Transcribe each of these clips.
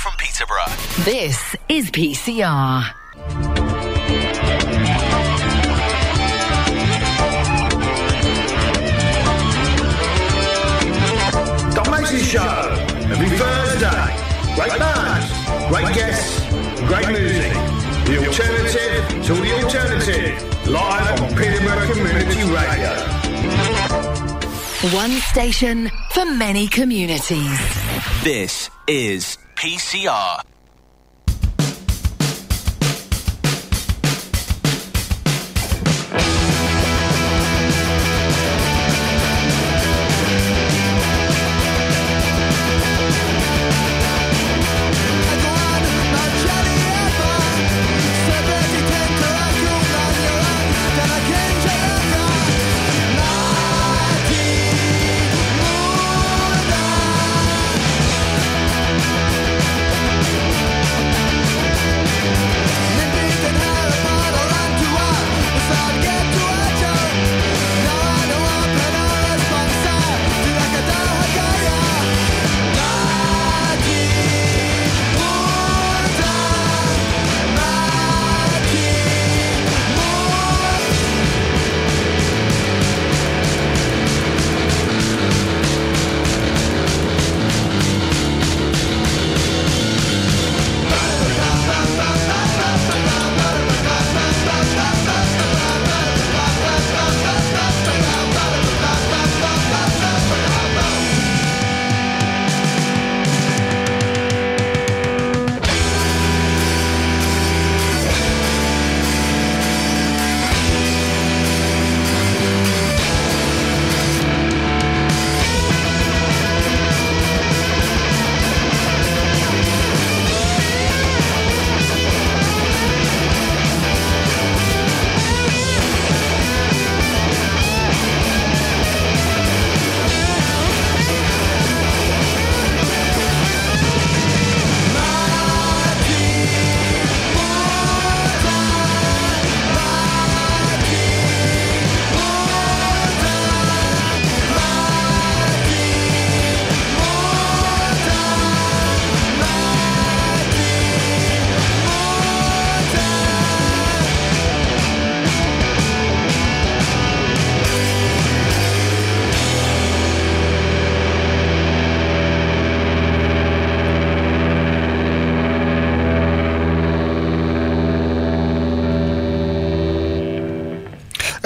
from Peterborough. This is PCR. Doc Mason Show, every Thursday. Great bands, great guests, great music. The alternative to the alternative. Live on Peterborough Community Radio. One station for many communities. This is PCR.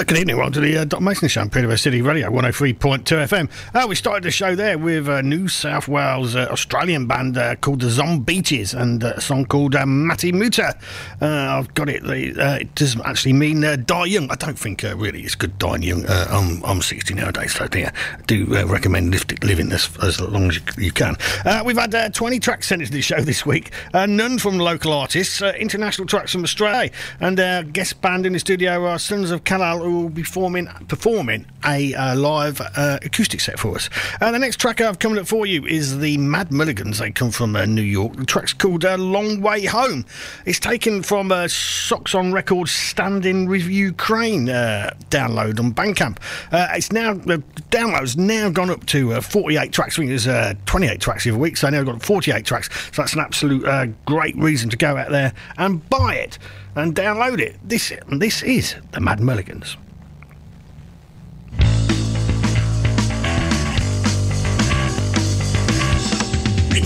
Good evening, welcome to the uh, Mason Show on Peterborough City Radio 103.2 FM. Uh, we started the show there with a New South Wales uh, Australian band uh, called the Zom Beaches and uh, a song called uh, Matty Muta. Uh, I've got it, uh, it doesn't actually mean uh, die young. I don't think uh, really it's good dying young. Uh, I'm, I'm 60 nowadays, so I do uh, recommend living this as long as you, can. Uh, we've had uh, 20 tracks sent into the show this week, uh, none from local artists, uh, international tracks from Australia, and our guest band in the studio are Sons of Kal-El, will be forming, performing a uh, live uh, acoustic set for us. Uh, the next track I've coming up for you is the Mad Muligans. They come from uh, New York. The track's called uh, Long Way Home. It's taken from uh, Socks on Records Standing with Ukraine download on Bandcamp. It's now, the download's now gone up to uh, 48 tracks. I think there's uh, 28 tracks the week, so now we've got 48 tracks. So that's an absolute great reason to go out there and buy it and download it. This, this is the Mad Muligans.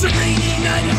Rainy night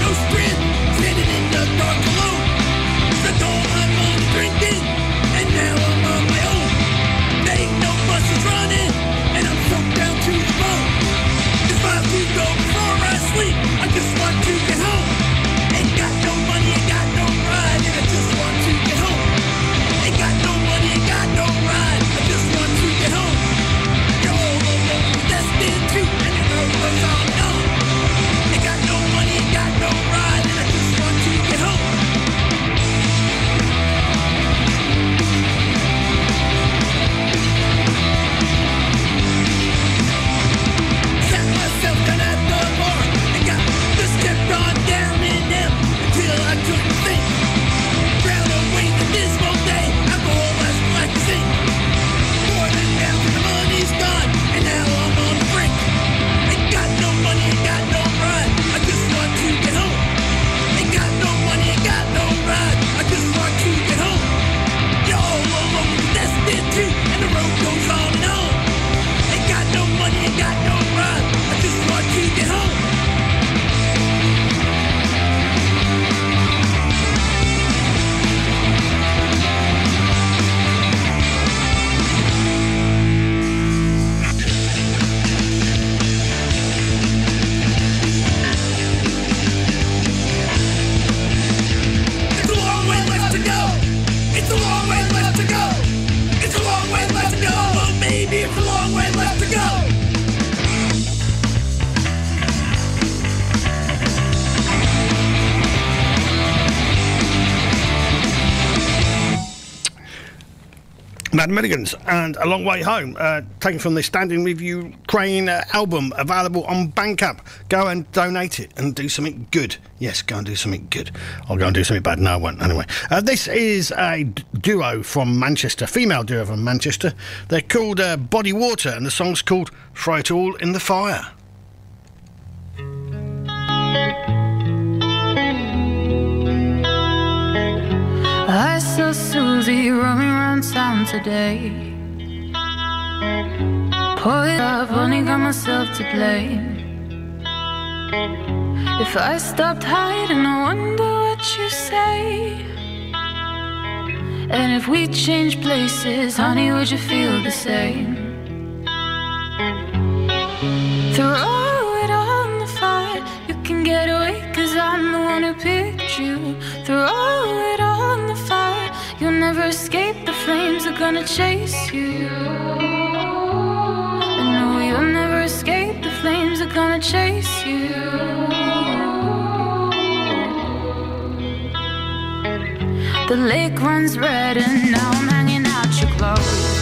Mad Muligans and A Long Way Home, uh, taken from the Standing with Ukraine uh, album, available on Bandcamp. Go and donate it and do something good. Yes, go and do something good. I'll go and do something bad. No, I won't. Anyway, uh, this is a duo from Manchester, female duo from Manchester. They're called uh, Body Water, and the song's called Throw It All in the Fire. I saw Susie roaming around town today. It up, only got myself to blame. If I stopped hiding, I wonder what you say. And if we change places, honey, would you feel the same? Throw it can get away, cause I'm the one who picked you. Throw it on the fire, you'll never escape, the flames are gonna chase you. And no, you'll never escape, the flames are gonna chase you. The lake runs red, and now I'm hanging out your clothes.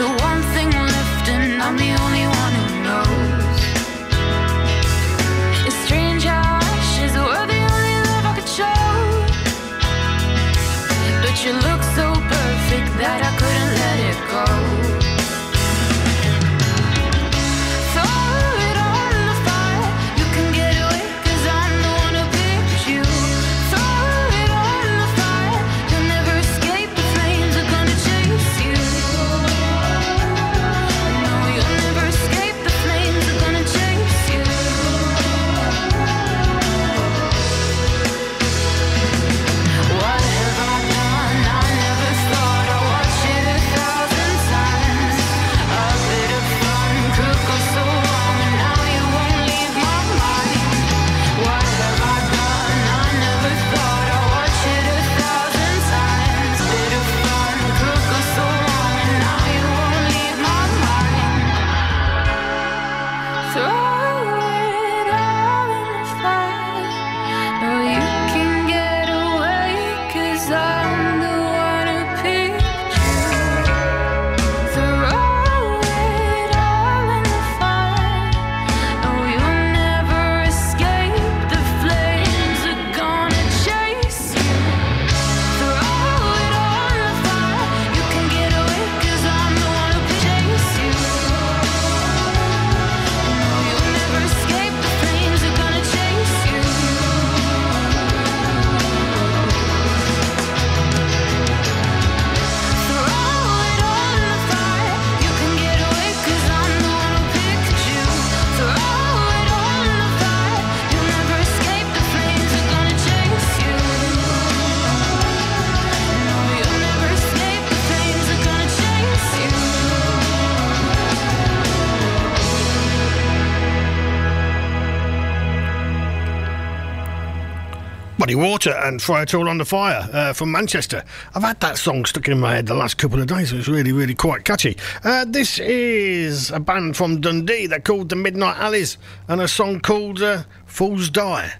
The one thing left, and I'm the only Body Water and Fry It All on the Fire uh, from Manchester. I've had that song stuck in my head the last couple of days. It's really, really quite catchy. Uh, this is a band from Dundee. They're called the Midnight Alleys and a song called uh, Fools Die.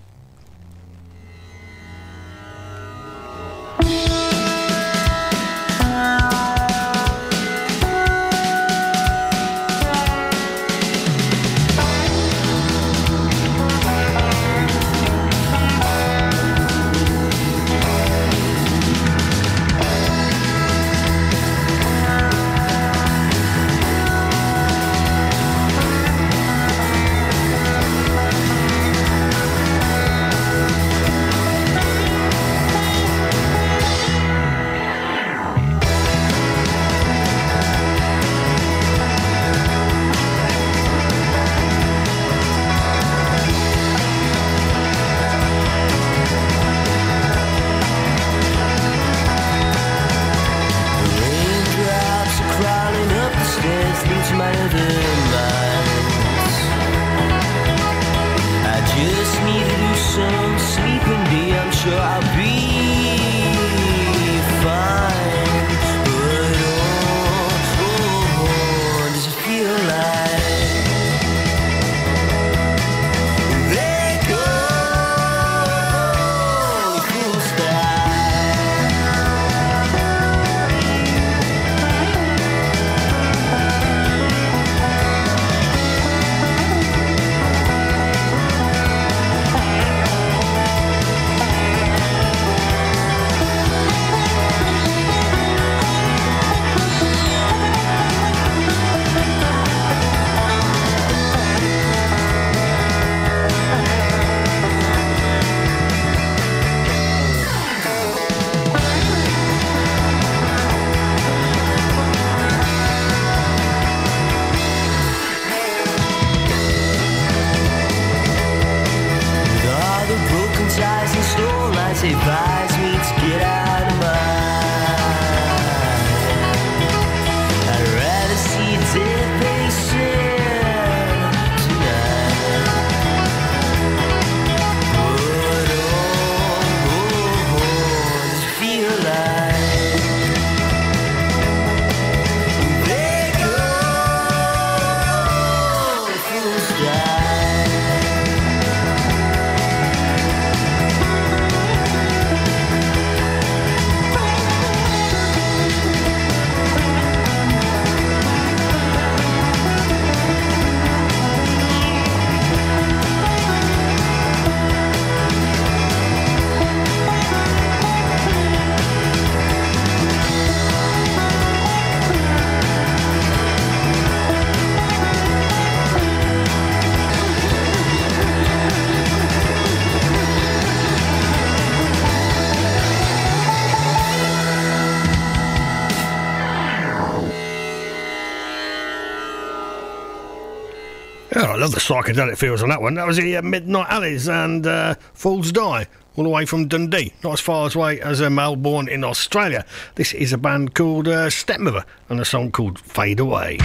Psychedelic feels on that one. That was the uh, Midnight Alleys and uh, Fools Die, all the way from Dundee, not as far away as uh, Melbourne in Australia. This is a band called uh, Stepmother and a song called Fade Away.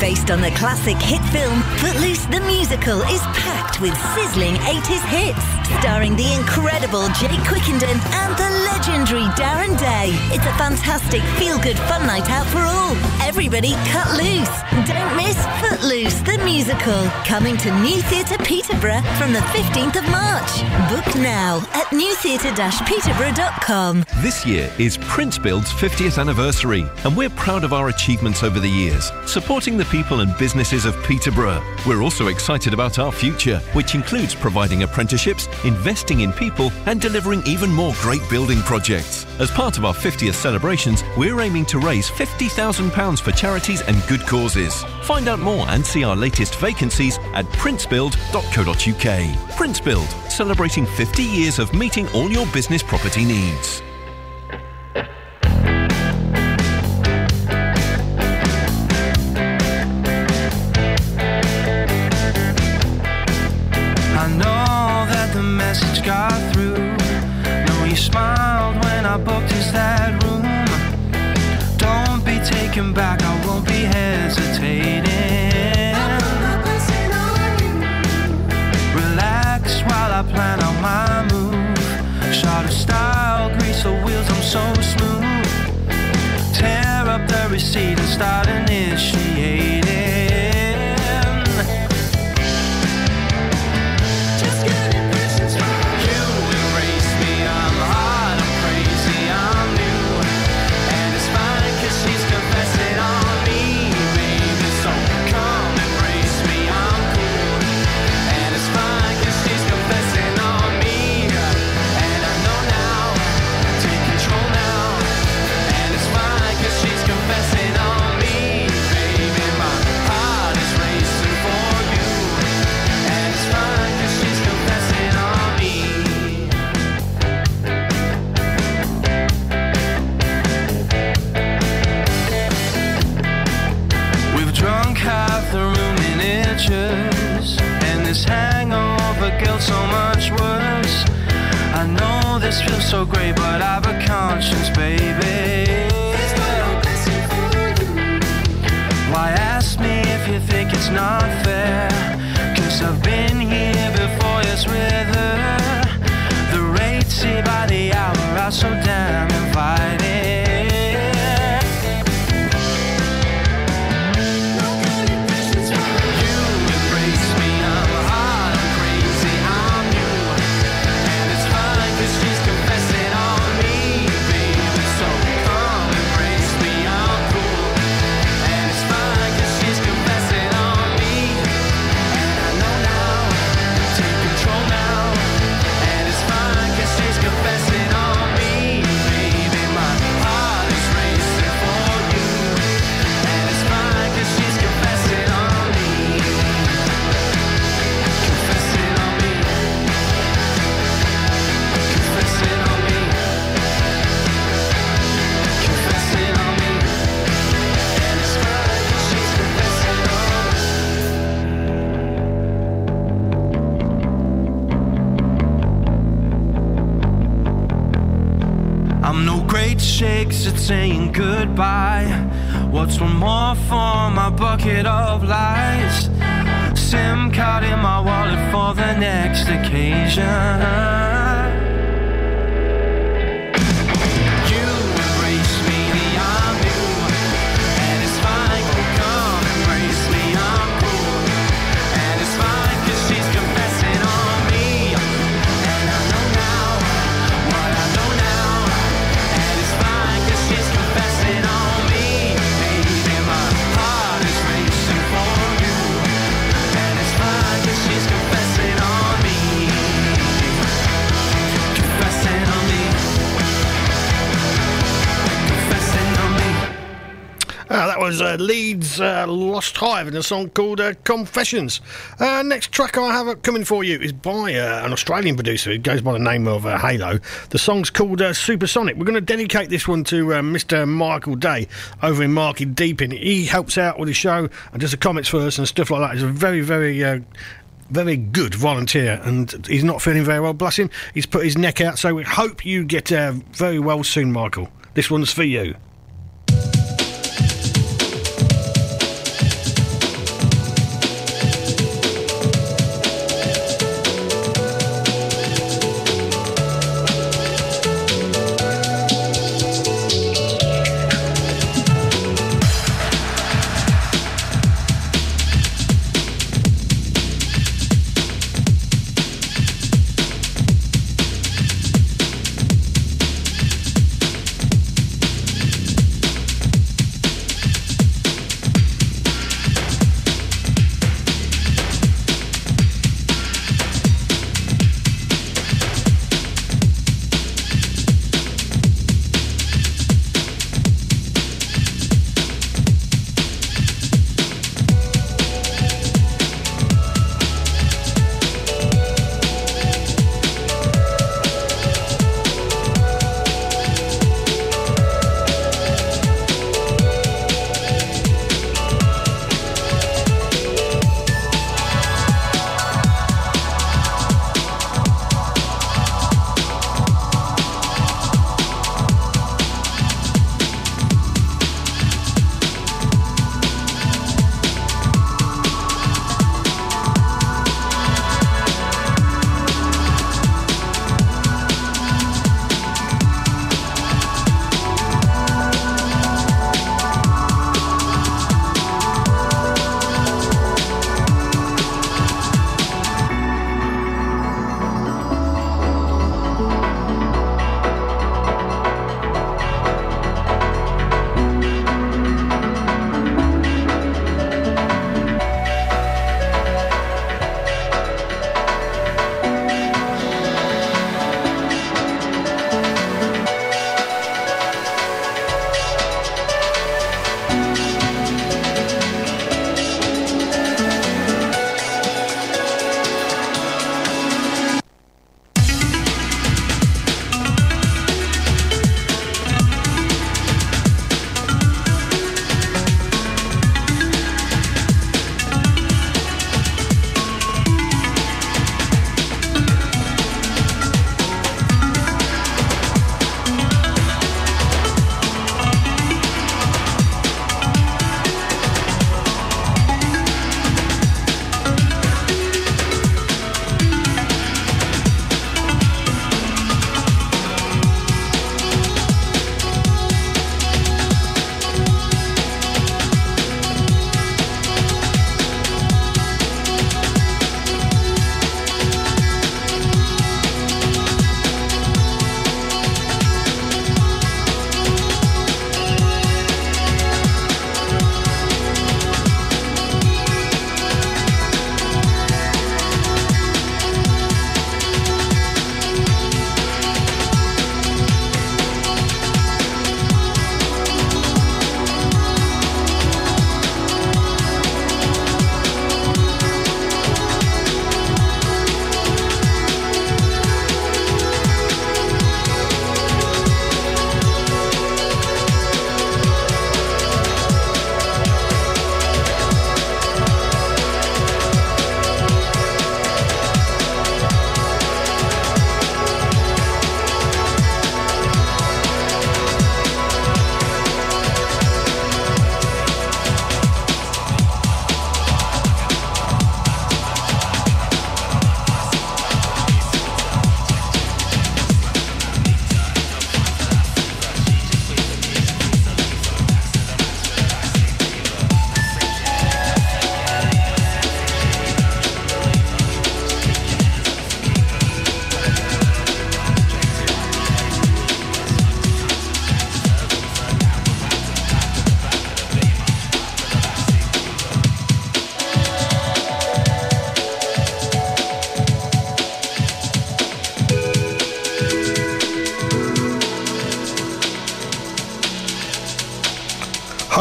Based on the classic hit film, Footloose the musical is packed with sizzling 80s hits, starring the incredible Jake Quickenden and the legendary Darren Day. It's a fantastic feel-good fun night out for all. Everybody cut loose. Don't miss Footloose the musical, coming to New Theatre Peterborough from the 15th of March. Book now at newtheatre-peterborough.com. This year is Prince Build's 50th anniversary, and we're proud of our achievements over the years, supporting the people and businesses of Peterborough. We're also excited about our future, which includes providing apprenticeships, investing in people, and delivering even more great building projects. As part of our 50th celebrations, we're aiming to raise £50,000 for charities and good causes. Find out more and see our latest vacancies at princebuild.co.uk. Prince Build, celebrating 50 years of meeting all your business property needs. Think it's not fair? Cause I've been here before, yes, with her. The rates see by the hour are so damn inviting. At saying goodbye. What's one more for my bucket of lies? SIM card in my wallet for the next occasion. Ah, that was uh, Leeds uh, Lost Hive and a song called uh, Confessions. Uh, next track I have coming for you is by uh, an Australian producer. who goes by the name of uh, Holo. The song's called uh, Supersonic. We're going to dedicate this one to uh, Mr. Michael Day over in Market Deeping. He helps out with the show and does the comments for us and stuff like that. He's a very, very. Uh, very good volunteer, and he's not feeling very well. Bless him. He's put his neck out, so we hope you get uh, very well soon, Michael. This one's for you.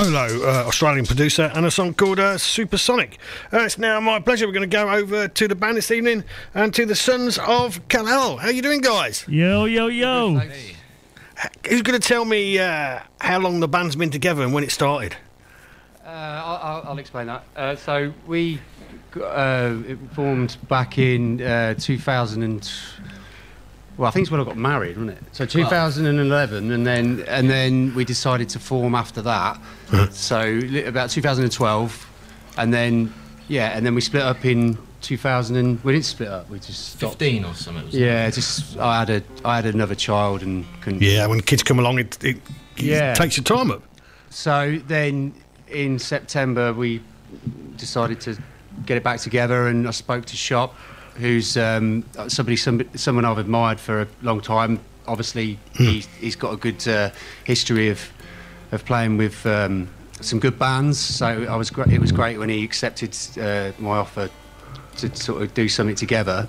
Holo, uh, Australian producer, and a song called uh, Supersonic. Uh, it's now my pleasure. We're going to go over to the band this evening and to the Sons of Kal-El. How are you doing, guys? Yo, yo, yo. Who's going to tell me uh, how long the band's been together and when it started? Uh, I'll, I'll, I'll explain that. Uh, so we uh, it formed back in uh, 2000 and well, I think it's when I got married, wasn't it? So 2011, and then and then we decided to form after that. Uh-huh. so li- about 2012, and then yeah, and then we split up in 2000. And, we didn't split up. We just stopped. 15 or something. wasn't it? Yeah, just I had a I had another child and couldn't. Yeah, when kids come along, it, it, Yeah. it takes your time up. So then in September we decided to get it back together, and I spoke to Shop, who's um, somebody, some, someone I've admired for a long time. Obviously, he's, he's got a good uh, history of of playing with um, some good bands. So I was great. It was great when he accepted uh, my offer to sort of do something together.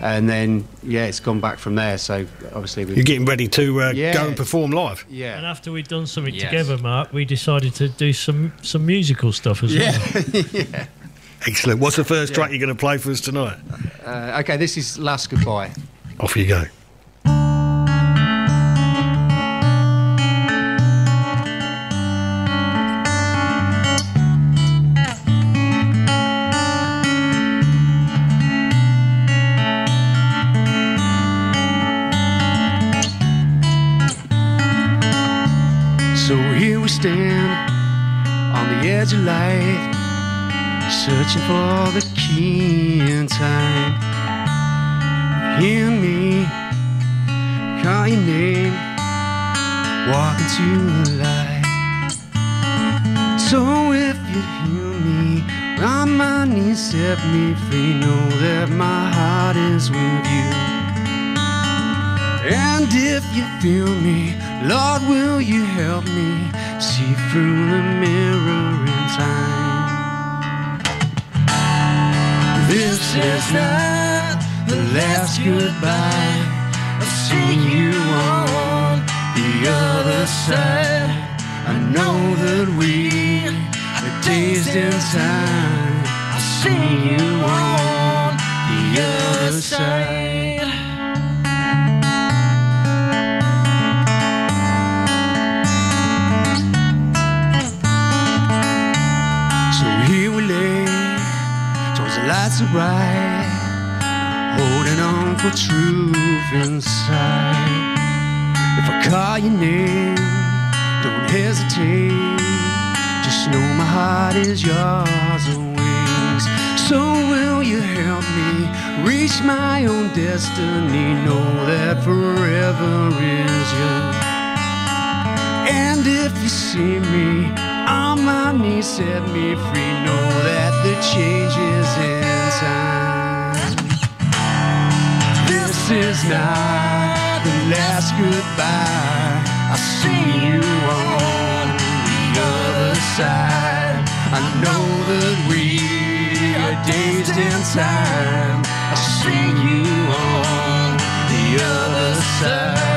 And then, yeah, it's gone back from there. So obviously, we You're getting ready to uh, Yeah. go and perform live. Yeah. And after we'd done something Yes. together, Mark, we decided to do some some musical stuff as well. Excellent. What's the first Yeah. track you're going to play for us tonight? Uh, okay, this is Last Goodbye. Off you go. So here we stand on the edge of light, searching for the key in time. Hear me call your name, walk into the light. So if you hear me on my knees, set me free, know that my heart is with you. And if you feel me, Lord, will you help me see through the mirror in time? This is not the last goodbye. I've seen you on the other side. I know that we are dazed in time. I've seen you on the other side. Lights are bright, holding on for truth inside. If I call your name, don't hesitate. Just know my heart is yours always. So will you help me reach my own destiny? Know that forever is yours. And if you see me on my knees, set me free. Know that the changes in time. This is not the last goodbye. I see you on the other side. I know that we are dazed in time. I see you on the other side.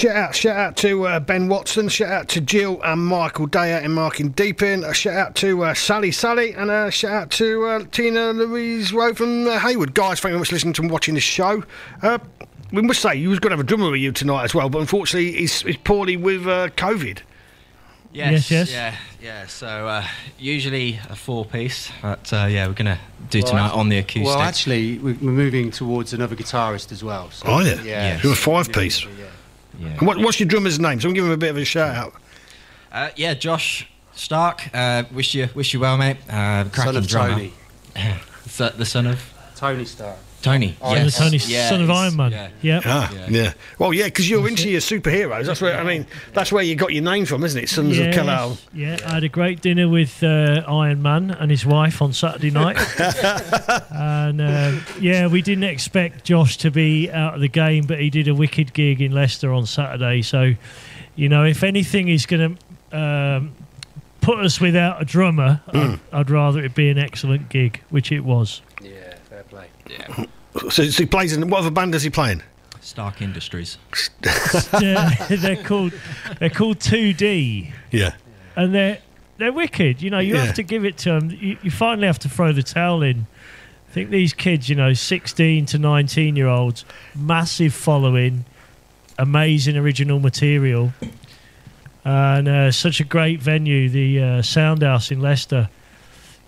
Shout out, shout out to uh, Ben Watson, shout out to Jill and Michael Day out in Market Deeping, a shout out to uh, Sally Sally, and a shout out to uh, Tina Louise Rowe from uh, Haywood. Guys, thank you very much for listening to and watching this show. Uh, we must say, you was going to have a drummer with you tonight as well, but unfortunately, he's, he's poorly with uh, COVID. Yes, Yes, yes. Yeah, yeah. So uh, usually a four piece, but uh, yeah, we're gonna do Well, tonight on the acoustic. Well, actually, we- we're moving towards another guitarist as well. So, Oh, yeah? yeah. You're a five piece. And what, what's your drummer's name? So I'm give him a bit of a shout out. Uh, yeah, Josh Stark. Uh, wish you wish you well, mate. Uh, cracking of drummer. Tony. So- the son of Tony Stark. Tony. Oh, yes. The Tony, Yeah, son of Iron Man. yeah. Yep. Ah, yeah. Well, yeah, because you're into your superheroes. That's where I mean, that's where you got your name from, isn't it? Sons of Yes, Kal-El. Yeah, I had a great dinner with uh, Iron Man and his wife on Saturday night. and uh, yeah, we didn't expect Josh to be out of the game, but he did a wicked gig in Leicester on Saturday. So, you know, if anything is going to um, put us without a drummer, I'd, I'd rather it be an excellent gig, which it was. Yeah, fair play. Yeah. So, so he plays in what other band is he playing? Stark Industries. Uh, they're called they're called 2D. Yeah. and they're they're wicked. You know, you Yeah. have to give it to them. You, you finally have to throw the towel in. I think these kids, you know, sixteen to nineteen year olds, massive following, amazing original material, and uh, such a great venue. The uh, Soundhouse in Leicester.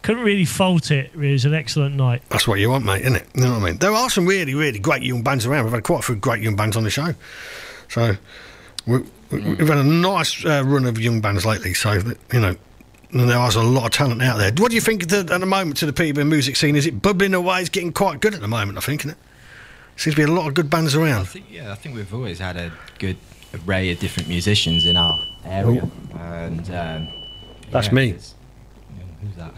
Couldn't really fault it. It was an excellent night. That's what you want, mate, isn't it? You know what I mean? There are some really, really great young bands around. We've had quite a few great young bands on the show. So we, we, we've had a nice uh, run of young bands lately. So, that, you know, and there is a lot of talent out there. What do you think of the, at the moment to the Peterborough music scene? Is it bubbling away? It's getting quite good at the moment, I think, isn't it? Seems to be a lot of good bands I around. think, yeah, I think we've always had a good array of different musicians in our area, and um, That's yeah, me. yeah, Who's that?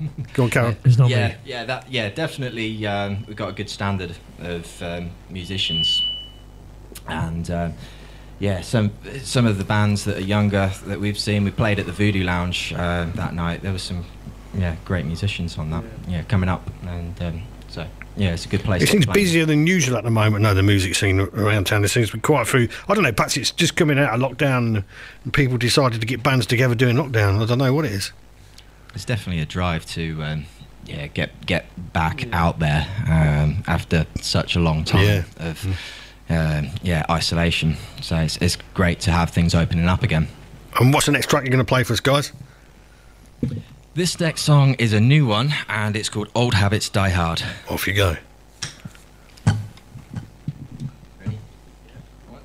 Go on, Karen. It's not yeah, me. yeah, that, yeah, definitely. Um, we've got a good standard of um, musicians, and um, yeah, some some of the bands that are younger that we've seen. We played at the Voodoo Lounge uh, that night. There was some yeah great musicians on that. Yeah, coming up, and um, so yeah, it's a good place. It seems busier than usual at the moment, no, the music scene around town. There seems to be quite a few. I don't know, perhaps it's just coming out of lockdown and people decided to get bands together during lockdown. I don't know what it is. It's definitely a drive to um, yeah get get back out there um, after such a long time Yeah. of um, yeah isolation. So it's, it's great to have things opening up again. And what's the next track you're going to play for us, guys? This next song is a new one, and it's called "Old Habits Die Hard." Off you go. What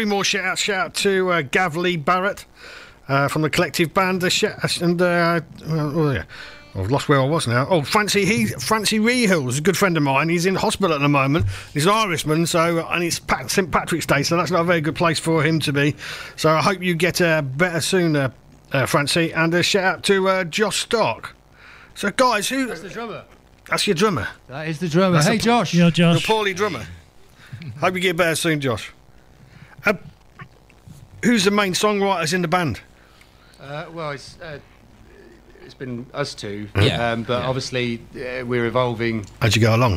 a, got a few more shout outs. Shout out to uh, Gav Lee Barrett uh, from the collective band. Uh, shout- and uh, well, oh, yeah. I've lost where I was now. Oh, Francie Heath, Francie Rehill is a good friend of mine. He's in hospital at the moment. He's an Irishman, so and it's Pat, St Patrick's Day, so that's not a very good place for him to be. So I hope you get uh, better soon, uh, uh, Francie. And a shout out to uh, Josh Stark. So guys, who? That's the drummer. That's your drummer. That is the drummer. That's hey, a- Josh. Yeah, The Josh. poorly drummer. Hope you get better soon, Josh. Uh, who's the main songwriters in the band? Uh, well, it's uh, it's been us two. Yeah. Um, but Yeah. obviously uh, we're evolving. As you go along.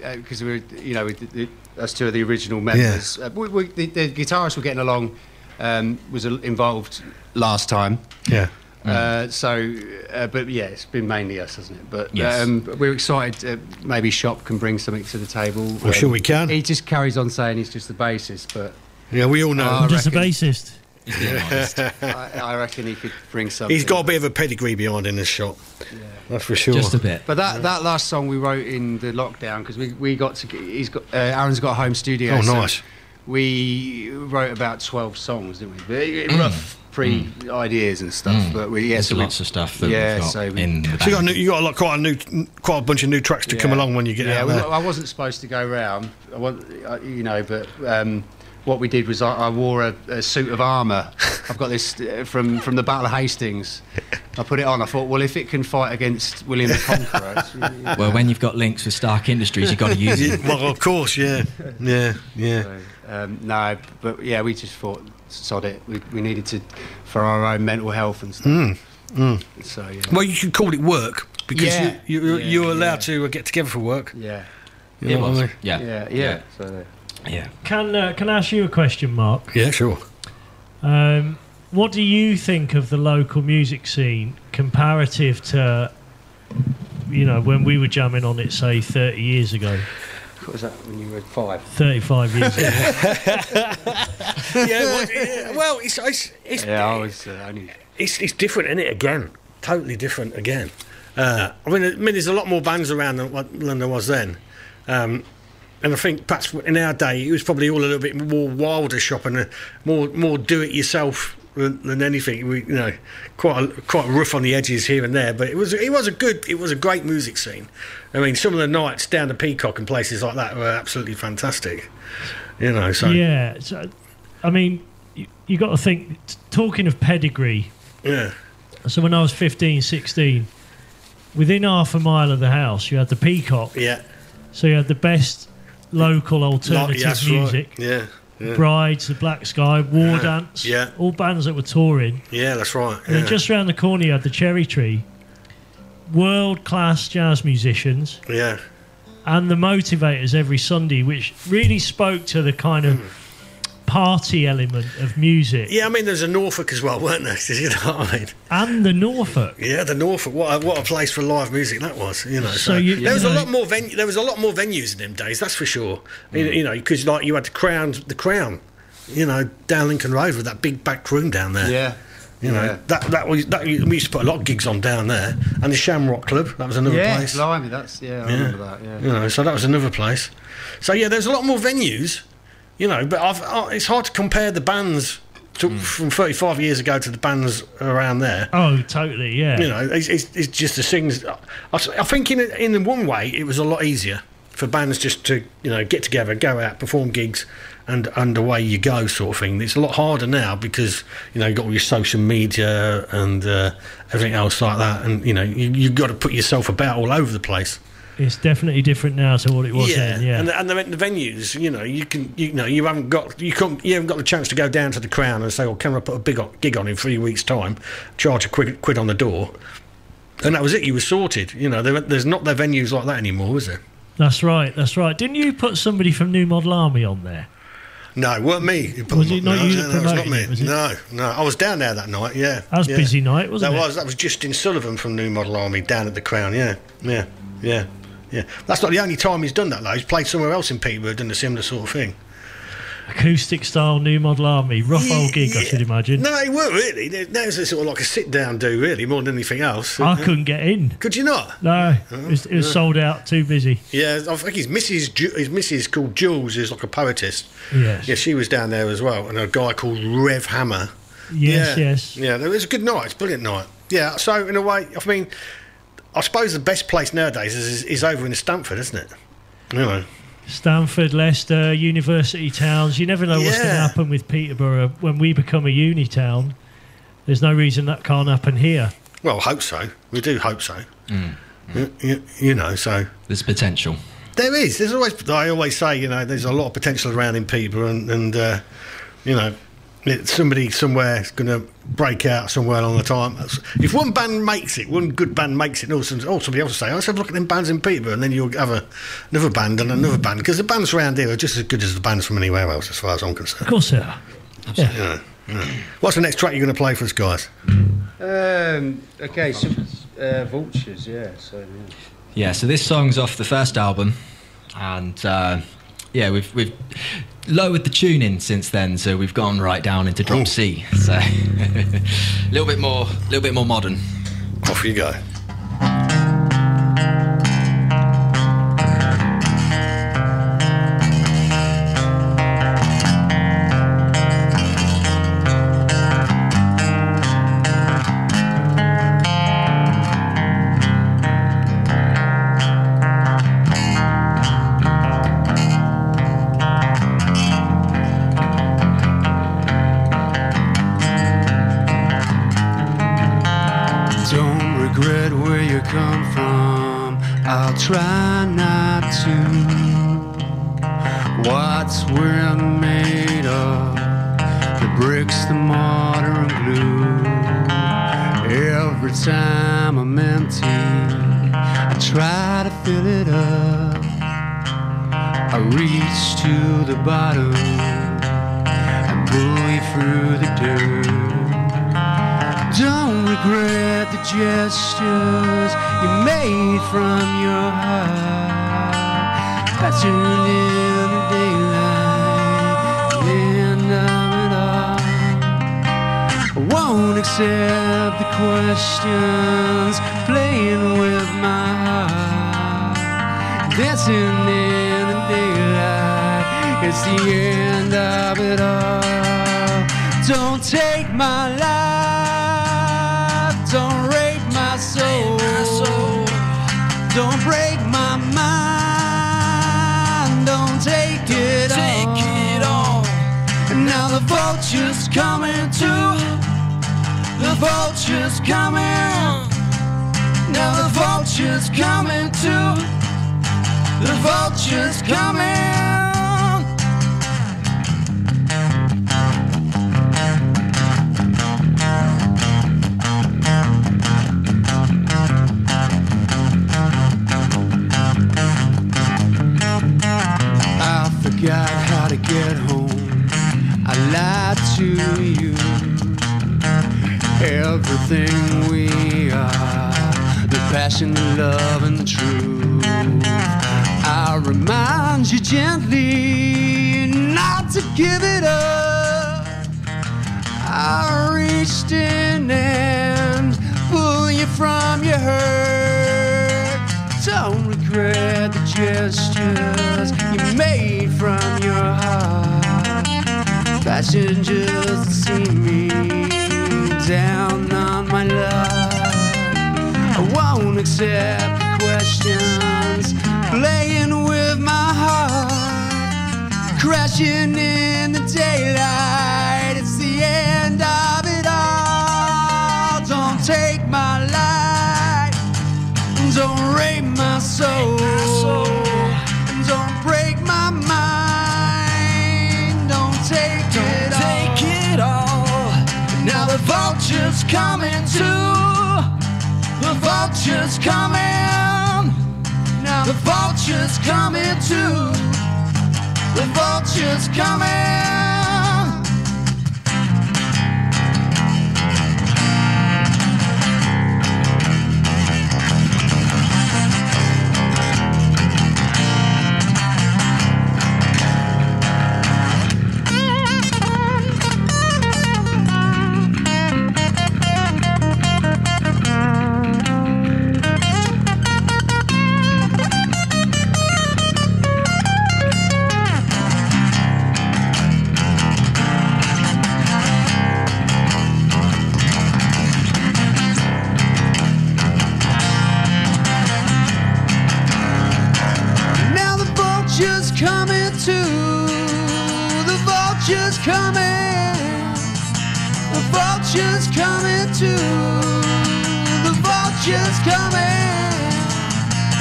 Because we're, you know, we, the, us two are the original members. Uh, we, we, the, the guitarist we're getting along um, was uh, involved last time. Yeah. Uh, so, uh, but yeah, it's been mainly us, hasn't it? But Yes. um, we're excited. Uh, maybe Shop can bring something to the table. Um, Well, sure we can. He just carries on saying he's just the bassist, but Yeah, we all know. I'm Just a reckon- bassist. I, I reckon he could bring something. He's got a bit of a pedigree behind in this shot. Yeah. That's for sure. Just a bit. But that, that last song we wrote in the lockdown because we, we got to he's got uh, Aaron's got a home studio. Oh, so nice. We wrote about twelve songs, didn't we? Mm. Rough pre ideas and stuff, Mm. but we yeah, There's so we- lots of stuff that we've yeah, got so we, in the So you got, a new, you got a lot, quite a new, quite a bunch of new tracks to come along when you get yeah, out we- there. I wasn't supposed to go round. I want, uh, you know, but um, what we did was I, I wore a, a suit of armour. I've got this uh, from from the Battle of Hastings. I put it on. I thought, well, if it can fight against William the Conqueror, it's really- Well, when you've got links with Stark Industries, you've got to use it. well, of course, yeah, yeah, yeah. So, um, no, but yeah, we just thought, sod it. We, we needed to for our own mental health and stuff. Mm, mm. So yeah. Well, you should call it work because Yeah. you, you, Yeah, you're allowed yeah. to uh, get together for work. Yeah. You know what I mean? Yeah. Yeah, yeah. So, yeah. Can uh, can I ask you a question, Mark? Yeah, sure. Um, what do you think of the local music scene comparative to, you know, when we were jamming on it, say, 30 years ago? What was that when you were five? 35 years ago. yeah, well, yeah, well, it's, it's, it's Yeah, I was uh, only. it's, it's different, isn't it? Again, totally different again. Uh, I mean, I mean, there's a lot more bands around than, than there was then, um, and I think perhaps in our day it was probably all a little bit more wilder shopping, uh, more more do it yourself than, than anything. We, you know, quite a, quite rough on the edges here and there, but it was it was a good, it was a great music scene. I mean, some of the nights down the Peacock and places like that were absolutely fantastic. You know, so Yeah. So, I mean, you, you got to think, t- talking of pedigree, yeah, so when I was 15, 16, within half a mile of the house, you had the Peacock. yeah. So you had the best local alternative right. music. Yeah, yeah. Brides, The Black Sky, War Yeah, Dance, yeah. all bands that were touring. Yeah, that's right. And then just around the corner, you had the Cherry Tree, world class jazz musicians, yeah. and the Motivators every Sunday, which really spoke to the kind of party element of music. Yeah, I mean, there's a Norfolk as well, weren't there? You know what I mean? And the Norfolk. Yeah, the Norfolk. What a, what a place for live music that was. You know, so, So you- there was you a lot more venue. There was a lot more venues in them days. That's for sure. You, you know, because like you had the Crown, the Crown. You know, down Lincoln Road with that big back room down there. Yeah. You know Yeah. that that was that. We used to put a lot of gigs on down there, and the Shamrock Club. That was another yeah, place. blimey, that's yeah, I Yeah. remember that. Yeah. You know, so that was another place. So yeah, there's a lot more venues. You know, but I've, I, it's hard to compare the bands to, from 35 years ago to the bands around there. Oh, totally, yeah. You know, it's, it's, it's just the things. I, I think in in one way it was a lot easier for bands just to you know get together, go out, perform gigs, and and away you go, sort of thing. It's a lot harder now because you know you've got all your social media and uh, everything else like that, and you know you you've got to put yourself about all over the place. It's definitely different now to what it was then, yeah. And, the, and the, the venues, you know, you can, you know, you haven't got, you can't, you haven't got the chance to go down to the Crown and say, "Oh, can I put a big gig on in three weeks' time? Charge a quid, quid on the door." And that was it. You were sorted. You know, there, there's not their venues like that anymore, is there? That's right, that's right. Didn't you put somebody from New Model Army on there? No, it weren't me. who put Was it not no, you no, that that was not promoted me. it, was it? No, no, I was down there that night. Yeah, That was a yeah. busy night, wasn't that it? was that was Justin Sullivan from New Model Army down at the Crown. Yeah, yeah, yeah, yeah. That's not the only time he's done that though. He's played somewhere else in Peterborough, done a similar sort of thing. Acoustic style New Model Army. Rough old gig, I should imagine. No, it weren't really. That was a sort of like a sit down do, really, more than anything else. I couldn't get in. Could you not? No, oh, it was, it was yeah. sold out, too busy. Yeah, I think his Mrs. Ju- his Mrs. called Jules, is like a poetess. Yes. Yeah, she was down there as well, and a guy called Rev Hammer. Yes, yeah. yes. Yeah, it was a good night. It's a brilliant night. Yeah, so in a way, I mean, I suppose the best place nowadays is, is over in Stamford, isn't it? You know. Stamford, Leicester, university towns. You never know what's going to happen with Peterborough when we become a uni town. There's no reason that can't happen here. Well, hope so. We do hope so. You, you, you know, so There's potential. There is. There's always. I always say, you know, there's a lot of potential around in Peterborough, and, and uh, you know, it, somebody somewhere is going to break out somewhere along the time. If one band makes it, one good band makes it, and also, oh, somebody else will say, "Let's have a look at them bands in Peterborough," and then you'll have a, another band and another band because the bands around here are just as good as the bands from anywhere else, as far as I'm concerned. Of course they are. Yeah. Yeah, yeah. What's the next track you're going to play for us, guys? Um, okay, so uh, vultures, yeah. So yeah. Yeah, so this song's off the first album, and uh, yeah, we've we've lowered the tuning since then, so we've gone right down into drop C. So a little bit more, a little bit more modern. Off you go. Accept the questions, playing with my heart. Dancing in the daylight, it's the end of it all. Don't take my life, don't rape my soul, don't break my mind, don't take it all. Now the vulture's coming too. Vulture's coming. Now the vulture's coming too. The vulture's coming. Gestures you made from your heart. Passengers see me down on my luck. I won't accept questions, playing with my heart, crashing in the daylight. It's the end of it all. Don't take my life, don't rape my soul, vulture's coming too. The vulture's coming. Now the vulture's coming too. The vulture's coming. Coming.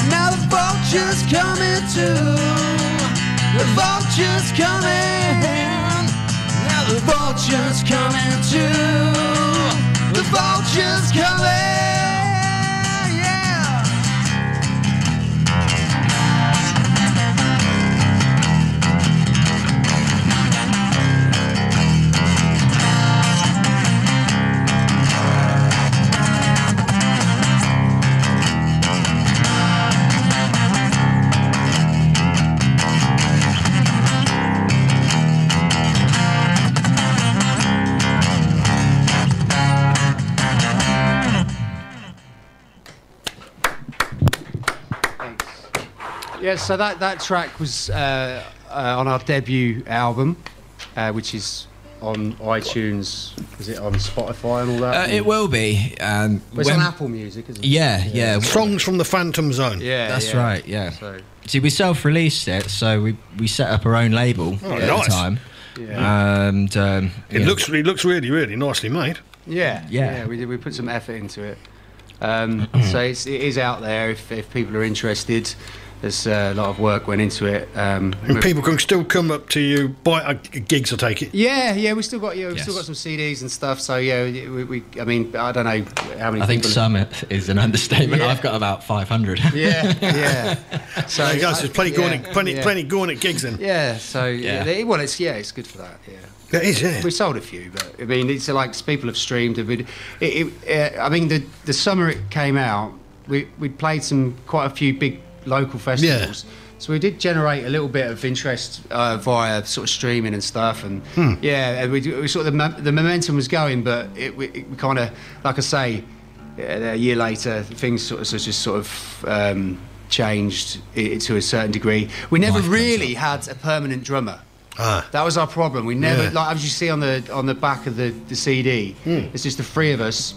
Now the vulture's coming too. The vulture's coming. Now the vulture's coming too. The vulture's coming. Yeah, so that, that track was uh, uh, on our debut album, uh, which is on iTunes. Is it on Spotify and all that? Uh, it will be. Um, Well, it's when- on Apple Music, isn't it? Yeah, yeah. Songs from the Phantom Zone. Yeah, That's yeah. right. Yeah. So- See, we self-released it, so we we set up our own label Oh, at nice. the time. Yeah. And um, It yeah. looks it looks really really nicely made. Yeah, Yeah. We did. We put some effort into it. Um, so it's, it is out there if, if people are interested. There's uh, a lot of work went into it. Um, And people can still come up to you, buy uh, gigs. I take it. Yeah, yeah, we still got yeah, we've still got some CDs and stuff. So yeah, we, we I mean, I don't know how many. I think people some is an understatement. Yeah. I've got about 500. Yeah, yeah. So There you go, so there's plenty going, yeah, at, plenty, yeah. plenty going at gigs then. Yeah, so yeah. Yeah. they- well, it's yeah, it's good for that. Yeah, It is, yeah. we sold a few, but I mean, it's like people have streamed. It, it, it, uh, I mean, the the summer it came out, we we played some quite a few big local festivals. So we did generate a little bit of interest uh, via sort of streaming and stuff, and Hmm. yeah, we, we sort of the, the momentum was going, but it, we, it, we kind of, like I say, a year later, things sort of, sort just sort of um, changed to a certain degree. We never really had a permanent drummer. Ah. That was our problem. We never, Yeah. like as you see on the on the back of the, the CD, Hmm. it's just the three of us.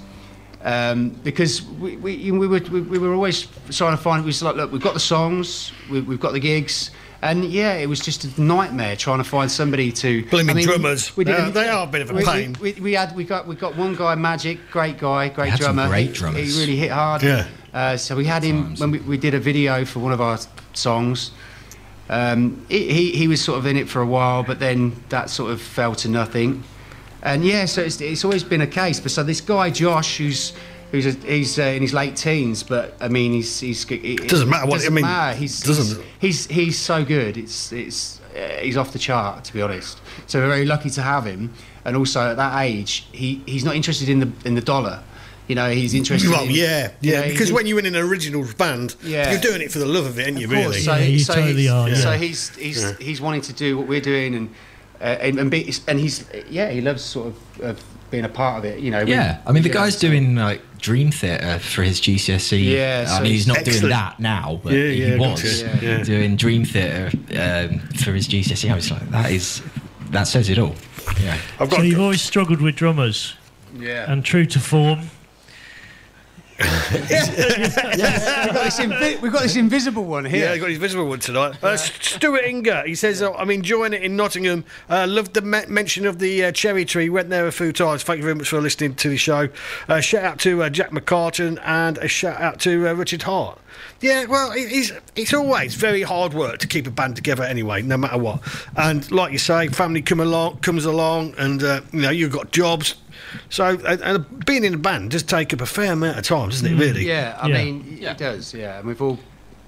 Um, because we, we, we, were, we, we were always trying to find, we was like, look, we've got the songs, we, we've got the gigs, and yeah, it was just a nightmare trying to find somebody to. Blimmin' drummers. We They didn't, are- they are a bit of a we, pain. We, we, we had, we got, we got one guy, Magic, great guy, great had some drummer. great He- drummers. He really hit hard. Yeah. Uh, so we had him when we, we did a video for one of our songs. Um, he, he, he was sort of in it for a while, but then that sort of fell to nothing. And yeah, so it's, it's always been a case. But so this guy Josh, who's who's a, he's uh, in his late teens, but I mean he's he's it Doesn't matter what- I doesn't mean, matter. He's, doesn't- he's he's he's so good. It's it's uh, he's off the chart to be honest. So we're very lucky to have him. And also at that age, he, he's not interested in the in the dollar. You know, he's interested. Well, in, yeah, you yeah. know, because he- when you're in an original band, Yeah. you're doing it for the love of it, aren't you? Course. Really? So, Yeah, you so totally he's, are, yeah. So he's he's Yeah. he's wanting to do what we're doing, and uh, and and, be, and he's yeah, he loves sort of, of being a part of it. You know. we- Yeah, I mean the guy's so- doing like Dream Theater for his GCSE. Yeah, I mean he's not Excellent. doing that now, but Yeah, he yeah, was gotcha. Yeah. doing Dream Theater um, for his GCSE. I was like, that is that says it all. Yeah, I've So you've always struggled with drummers, Yeah. and true to form. we've, got this invi- we've got this invisible one here. Yeah. I got his visible one tonight. Uh, Stuart Inger, he says, uh, I'm enjoying it in Nottingham. Uh, loved the me- mention of the uh, cherry tree. Went there a few times. Thank you very much for listening to the show. Uh, shout out to uh, Jack McCartan and a shout out to uh, Richard Hart. Yeah, well, it's, it's always very hard work to keep a band together anyway, no matter what. And like you say, family come along, comes along, and uh, you know you've got jobs. So uh, being in a band does take up a fair amount of time, doesn't it? Really? Yeah, I Yeah. mean, it does. Yeah, and we've all.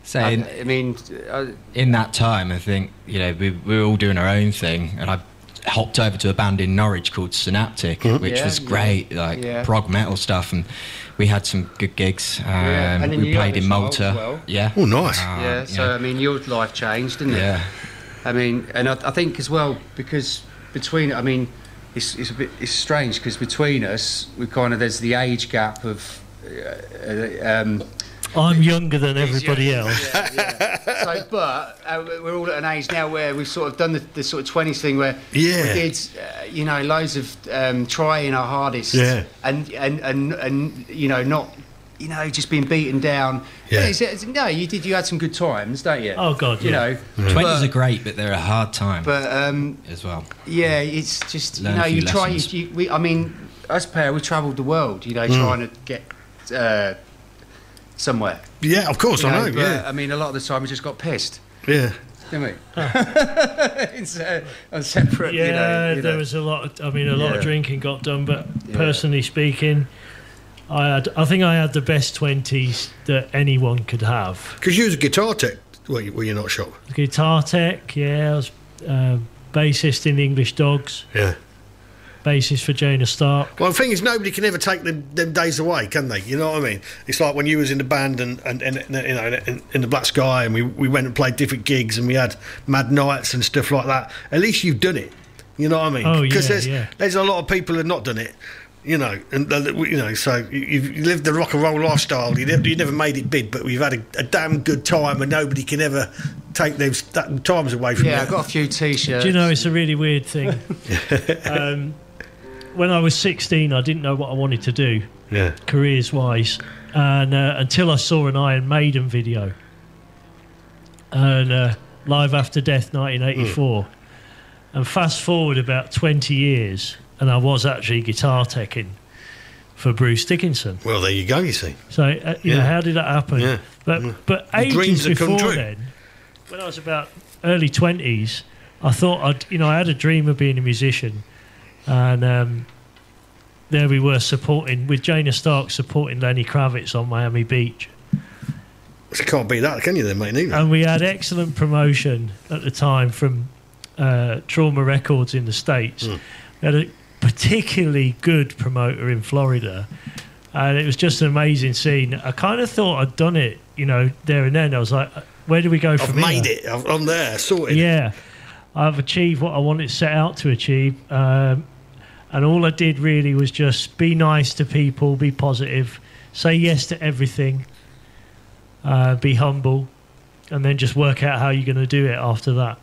saying I, I mean, uh, in that time, I think you know we, we were all doing our own thing, and I hopped over to a band in Norwich called Synaptic, which Yeah, was yeah. great, like Yeah. prog metal stuff, and we had some good gigs. Um, Yeah, and we played York in Malta. as well. Yeah. Oh, nice. Uh, yeah. So I mean, your life changed, didn't it? yeah. I mean, and I, I think as well because between, I mean, it's, it's a bit it's strange because between us, we kind of there's the age gap of. Uh, uh, um, I'm younger than everybody else. yeah, yeah. So, but uh, we're all at an age now where we've sort of done the, the sort of twenties thing where Yeah. we did, uh, you know, loads of um, trying our hardest, Yeah. and, and and and you know, not. You know, just being beaten down. Yeah. It's- it's- no, you did. You had some good times, don't you? Oh, God, You yeah. know, Twenties but- are great, but they're a hard time But um, as well. yeah, it's just Learn you know a few you try. You, you, we, I mean, us pair we travelled the world. You know, Mm. trying to get uh, somewhere. Yeah, of course, You I know. but, yeah, I mean, a lot of the time we just got pissed, yeah. didn't we? it's uh, on separate. Yeah, you know, you there know. was a lot. Of, I mean, a lot Yeah. of drinking got done, but Yeah. personally speaking, I had. I think I had the best twenties that anyone could have. Because you was a guitar tech, were you, were you not shop? Guitar tech, yeah. I was uh, bassist in the English Dogs, Yeah. Bassist for Janus Stark. Well, the thing is, nobody can ever take them, them days away, can they? You know what I mean? It's like when you was in the band and, and, and you know in, in the Black Sky, and we, we went and played different gigs, and we had mad nights and stuff like that. At least you've done it. You know what I mean? Oh, yeah, Because there's yeah. there's a lot of people who have not done it. You know, and uh, you know, so you- you've lived the rock and roll lifestyle. You never, you never made it big, but we've had a, a damn good time, and nobody can ever take those that times away from Yeah, you. I got a few t-shirts. Do you know it's a really weird thing? um, when I was 16, I didn't know what I wanted to do. Yeah. careers wise, and uh, until I saw an Iron Maiden video, and uh, Live After Death 1984, and fast forward about 20 years, and I was actually guitar teching for Bruce Dickinson. Well, there you go. You see. So uh, you know, how did that happen? Yeah. But but The ages dreams have come before then, when I was about early twenties, I thought I'd you know I had a dream of being a musician, and um, there we were supporting with Janus Stark supporting Lenny Kravitz on Miami Beach, You can't beat that, can you, then, mate? Neither. and we had excellent promotion at the time from uh, Trauma Records in the states. Hmm. We had a particularly good promoter in Florida, and it was just an amazing scene. I kind of thought I'd done it, you know, there and then. I was like, where do we go from I've made here? it. I'm there, sorted. Yeah, I've achieved what I wanted to set out to achieve, um, and all I did really was just be nice to people, be positive, say yes to everything, uh, be humble, and then just work out how you're going to do it after that.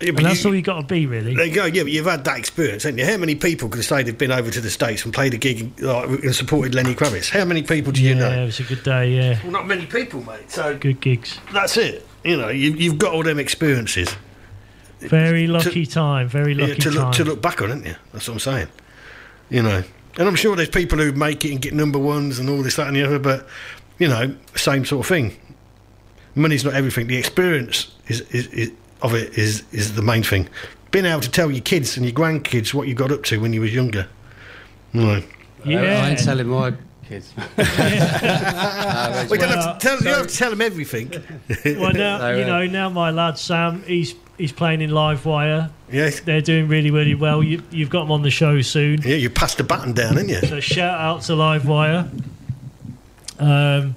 Yeah, and but that's you- all you got to be really. There you go. Yeah, but you've had that experience, haven't you? How many people could say they've been over to the states and played a gig like, and supported Lenny Kravitz? How many people do you yeah, know? it was a good day. Yeah, Well, not many people, mate. So good gigs. that's it. You know, you, you've got all them experiences. Very lucky time. Very Yeah, lucky to look time. to look back on, isn't you? That's what I'm saying. You know, and I'm sure there's people who make it and get number ones and all this, that, and the other. But you know, same sort of thing. Money's not everything. The experience is, is, is of it is is the main thing. Being able to tell your kids and your grandkids what you got up to when you was younger. You know. I, I ain't telling my kids. we don't have to tell, you don't have to tell them everything. well, now So, you know. Now my lad Sam, he's he's playing in Live Wire. Yes, they're doing really, really well. You, you've got them on the show soon. Yeah, you passed the button down, didn't you? So shout out to Live Wire. Um,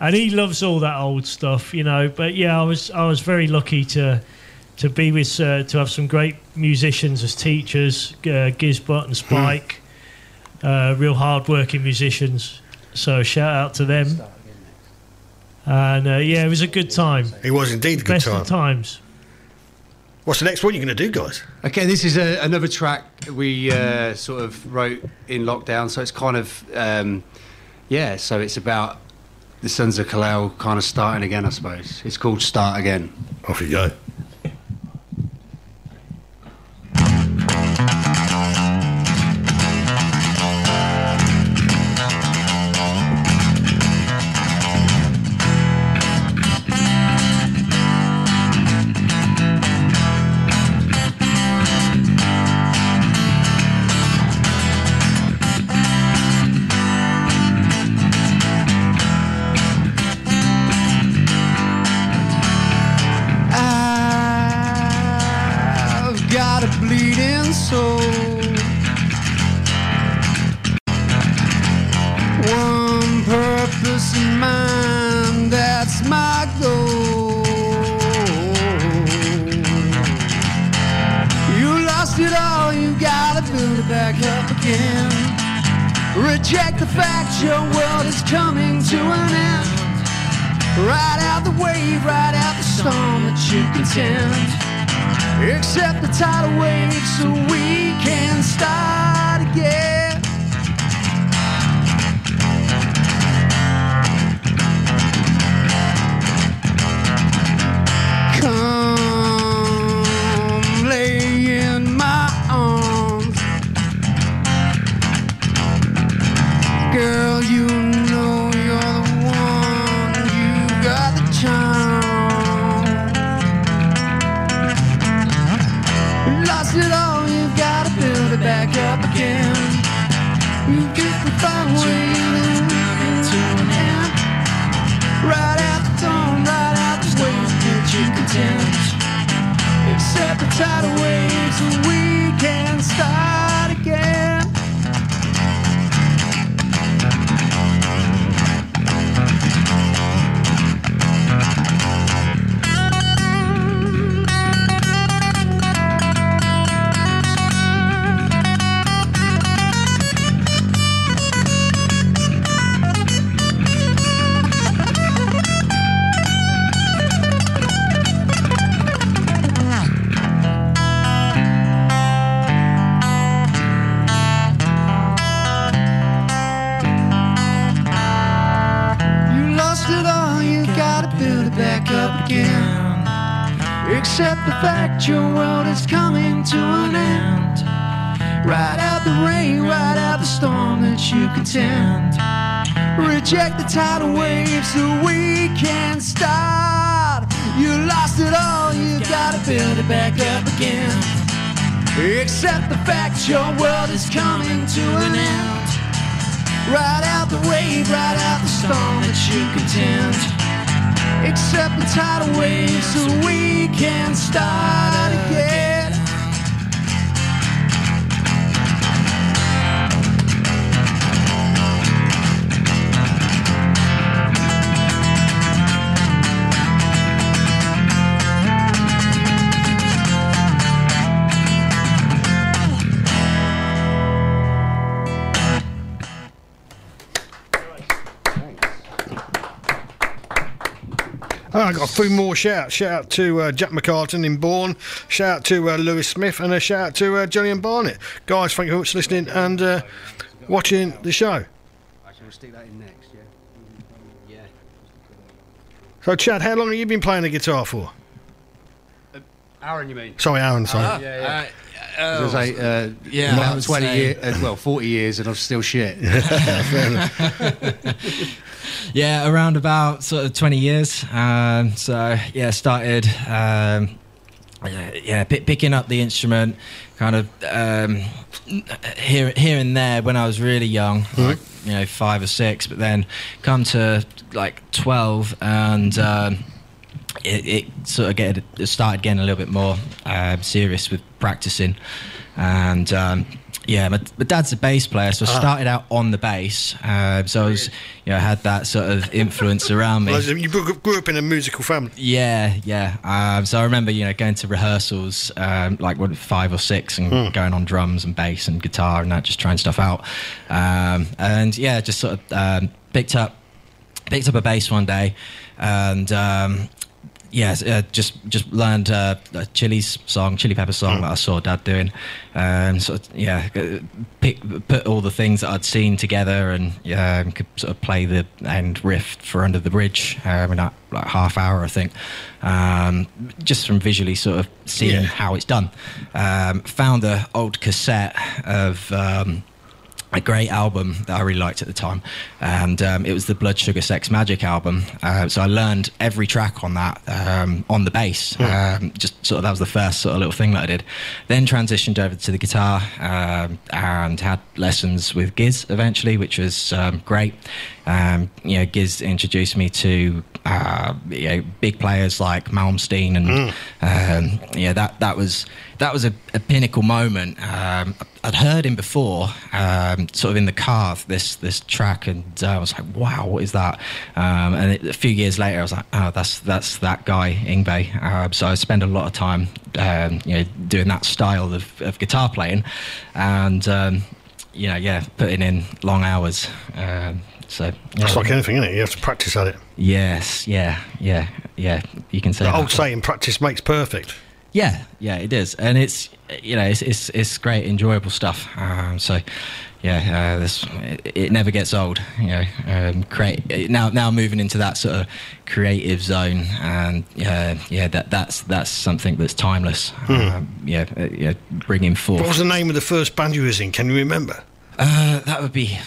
and he loves all that old stuff, you know. But yeah, I was I was very lucky to to be with uh, to have some great musicians as teachers, uh, Gizz Butt and Spike, uh, real hard working musicians. So shout out to them. And uh, yeah, it was a good time. It was indeed a good Best time. of times. What's the next one you're going to do, guys? Okay, this is a, another track we uh, sort of wrote in lockdown, so it's kind of um, yeah. So it's about the Sons of Kal-El kind of starting again, I suppose. It's called Start Again. Off you go. The fact your world is coming to an end. Ride out the wave, ride out the storm that you contend. Accept the tidal wave so we can start again. Accept you contend. Reject the tidal wave so we can start. You lost it all, you gotta build it back up again. Accept the fact your world is coming to an end. Ride out the wave, ride out the storm that you contend. Accept the tidal wave so we can start again. I got a few more shout. Shout out to uh, Jack McCartan in Bourne. Shout out to uh, Lewis Smith, and a shout out to uh, Johnny and Barnett. Guys, thank you very much for listening and uh, watching the show. Stick that in next, yeah? So, Chad, how long have you been playing the guitar for? Aaron, you mean? Sorry, Aaron. Sorry. Ah, yeah, yeah. Uh, I was gonna uh, yeah, I about would 20 years, uh, well, 40 years, and I'm still shit. Yeah, around about sort of 20 years. Um, so yeah, started um, yeah, yeah pi picking up the instrument, kind of um, here here and there when I was really young, like, you know, five or six. But then come to like 12 and. Um, it, it sort of get it started getting a little bit more um, serious with practicing, and um, yeah, my, my dad's a bass player, so I Ah. started out on the bass. Um, so I was, you know, had that sort of influence around me. You grew up in a musical family. Yeah, yeah. Um, so I remember, you know, going to rehearsals, um, like what, five or six, and Hmm. going on drums and bass and guitar and that, just trying stuff out. Um, and yeah, just sort of um, picked up picked up a bass one day, and um, yeah, uh, just just learned uh, a Chili's song, Chili Pepper song that I saw Dad doing. Um, sort of, yeah, uh, pick, put all the things that I'd seen together, and yeah, could sort of play the end riff for Under the Bridge um, in that like half hour, I think. Um, just from visually sort of seeing Yeah. how it's done. Um, found the old cassette of. A great album that I really liked at the time, and um, it was the Blood Sugar Sex Magik album. Uh, so I learned every track on that um, on the bass. Um, just sort of that was the first sort of little thing that I did. Then transitioned over to the guitar um, and had lessons with Gizz eventually, which was um, great. Um, you know, Gizz introduced me to uh, you know big players like Malmsteen, and um, yeah, that that was that was a, a pinnacle moment. Um, I'd heard him before, um, sort of in the car, this this track, and uh, I was like, "Wow, what is that?" Um, and it, a few years later, I was like, "Oh, that's that's that guy, Yngwie." Uh, so I spent a lot of time, um, you know, doing that style of, of guitar playing, and um, you know, yeah, putting in long hours. Um, so yeah. It's like anything, isn't it? You have to practice at it. Yes, yeah, yeah, yeah. You can say The that. old saying, practice makes perfect. Yeah, yeah, it is, and it's you know it's it's, it's great, enjoyable stuff. Um, so yeah, uh, this it, it never gets old. You know, um, create now now moving into that sort of creative zone, and uh, yeah, that that's that's something that's timeless. Hmm. Um, yeah, uh, yeah, bringing forth. What was the name of the first band you was in? Can you remember? Uh, that would be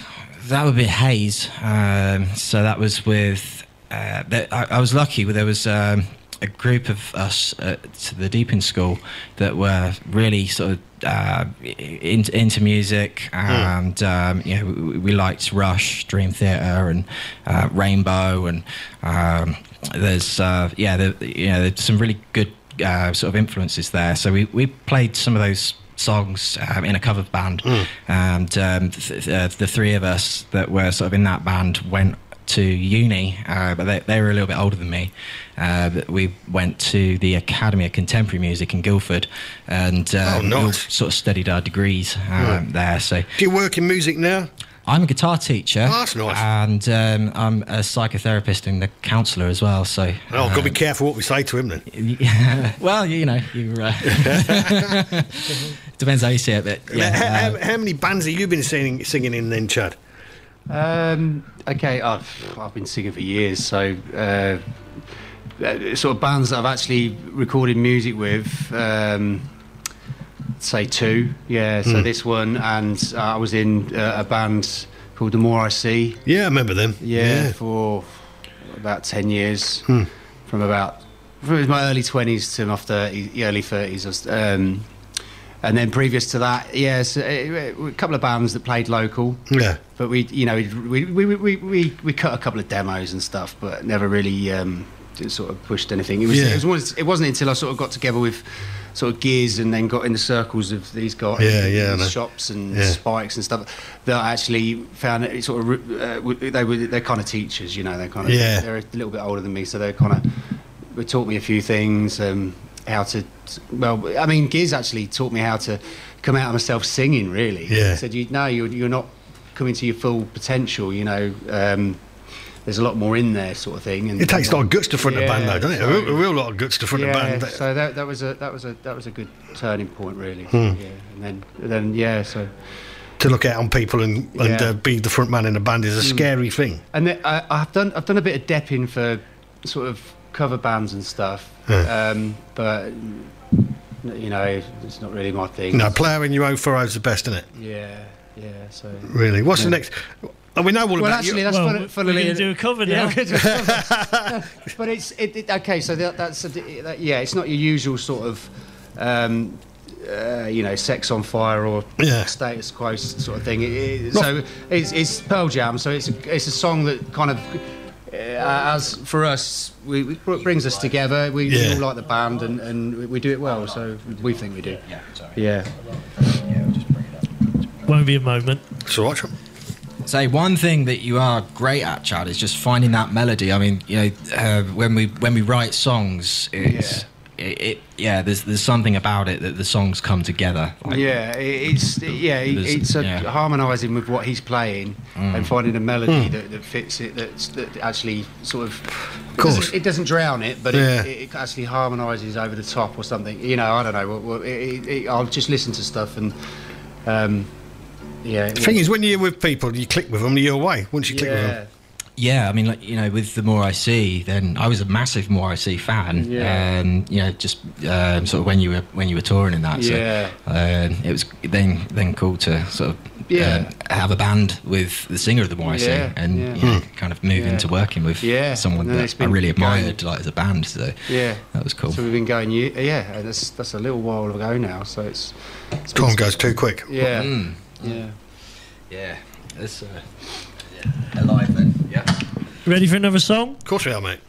that would be Hayes. Um, so that was with. Uh, that, I, I was lucky. There was um, a group of us at the Deepin School that were really sort of uh, in, into music, and um, you know, we, we liked Rush, Dream Theater, and uh, Rainbow, and um, there's uh, yeah, there, you know, there's some really good uh, sort of influences there. So we, we played some of those songs um, in a cover band, and um, th- uh, the three of us that were sort of in that band went to uni, uh, but they, they were a little bit older than me. Uh, we went to the Academy of Contemporary Music in Guildford, and uh, Oh, we nice. sort of studied our degrees um, Right. there. So Do you work in music now? I'm a guitar teacher. Oh, that's nice. And um, I'm a psychotherapist and a counsellor as well. So Oh, got to be um, careful what we say to him then. yeah, well, you know, you uh, depends how you see it, but yeah. how, uh, how, how many bands have you been singing, singing in then, Chad? Um, okay, I've, I've been singing for years, so uh, uh, sort of bands that I've actually recorded music with, um, say two, yeah. So Hmm. this one, and uh, I was in uh, a band called The More I See, Yeah, I remember them. yeah, for about ten years, Hmm. from about from my early twenties to my 30, early thirties. Um, and then previous to that, yes, a, a couple of bands that played local. Yeah. But we, you know, we we, we, we, we cut a couple of demos and stuff, but never really um, sort of pushed anything. It was, Yeah. it was it wasn't until I sort of got together with sort of gears and then got in the circles of these guys, Yeah, yeah, and shops and Yeah. spikes and stuff that I actually found it sort of uh, they were they're kind of teachers, you know, they're kind of Yeah. they're a little bit older than me, so they're kind of they taught me a few things. Um, how to, well, I mean, Gizz actually taught me how to come out of myself singing. Really, Yeah. He said, "You no, you're, you're not coming to your full potential. You know, um, there's a lot more in there, sort of thing. And It takes a lot of guts to front a band, though, doesn't it? A real, a real lot of guts to front yeah, a band. So that, that was a that was a that was a good turning point, really. Hmm. Yeah, and then then yeah, so to look out on people and, and Yeah. uh, be the front man in a band is a Mm. scary thing. and then I, I've done I've done a bit of depping for sort of cover bands and stuff, Yeah. um, but you know it's not really my thing. No, ploughing your own furrows the best, isn't it? Yeah, yeah. So Really. What's the next? Oh, we know all well, about actually, that's Well, fun, we're funnily gonna do a cover Yeah, now. we're gonna do a cover. but it's it, it, okay. So that, that's a, that, yeah, it's not your usual sort of. Um, uh, you know, sex on fire or Yeah. status quo sort of thing. It, it, so it's, it's Pearl Jam. So it's a, it's a song that kind of, as for us, we, we it brings us together. We, we Yeah. all like the band and, and we- we do it well. So we think we do. Yeah, sorry. Yeah. Won't be a moment. So watch Say one thing that you are great at, Chad, is just finding that melody. I mean, you know, uh, when we when we write songs, it's it, it yeah. There's there's something about it that the songs come together. Like, yeah, it's yeah, it's a yeah. harmonising with what he's playing Mm. and finding a melody Hmm. that, that fits it. That's, that actually sort of. It course. doesn't, it doesn't drown it, but Yeah. it, it actually harmonises over the top or something. You know, I don't know. Well, well, it, it, it, I'll just listen to stuff and. Um, yeah. The thing is, when you're with people, you click with them, you're away. Once you click with them, Yeah, I mean, like you know, with the more I see, then I was a massive more I see fan, Yeah. and you know, just um, sort of when you were when you were touring and that, Yeah. so uh, it was then then cool to sort of Yeah. uh, have a band with the singer of the more I see, Yeah, and yeah. you know, Hmm. kind of move Yeah. into working with Yeah, someone and then it's that I been really going- admired, like as a band. So Yeah. that was cool. So we've been going, yeah, and that's that's a little while ago now. So it's. it's been- time goes too quick. Yeah. Mm. Yeah. Yeah, it's uh, yeah, alive then. Ready for another song? Of course we are, mate.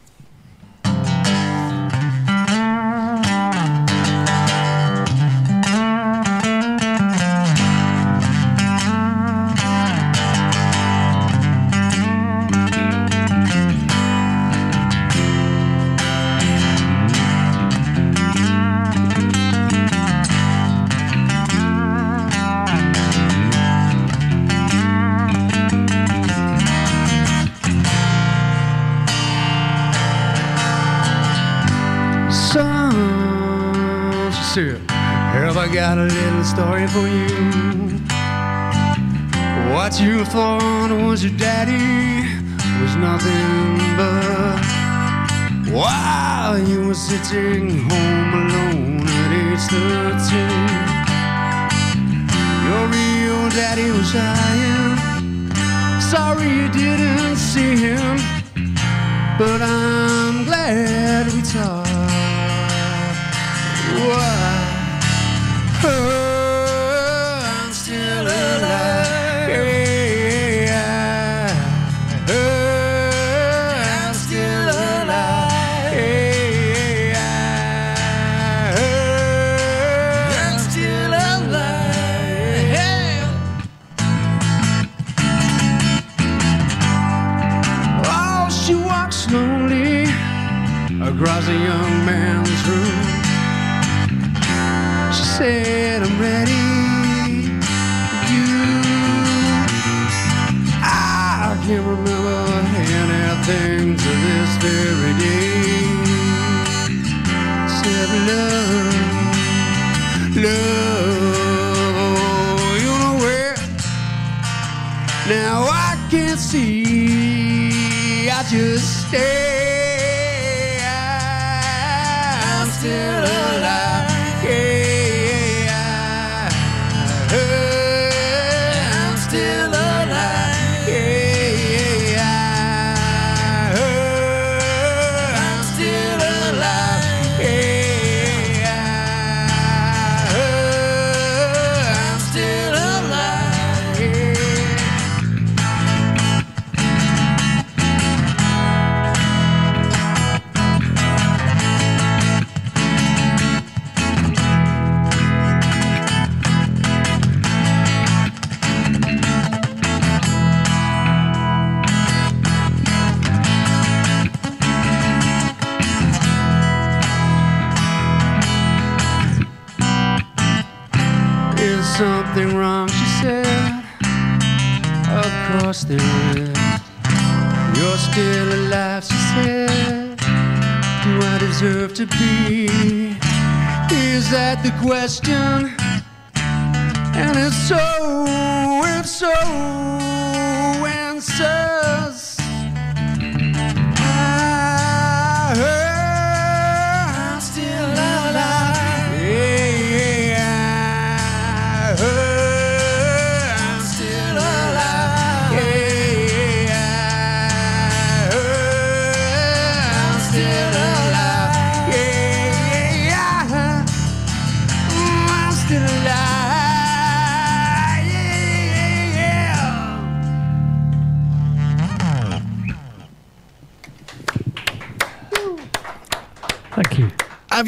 Got a little story for you? What you thought was your daddy was nothing but while you were sitting home alone at age 13. Your real daddy was dying. Sorry you didn't see him, but I'm glad we talked. Why? Uh.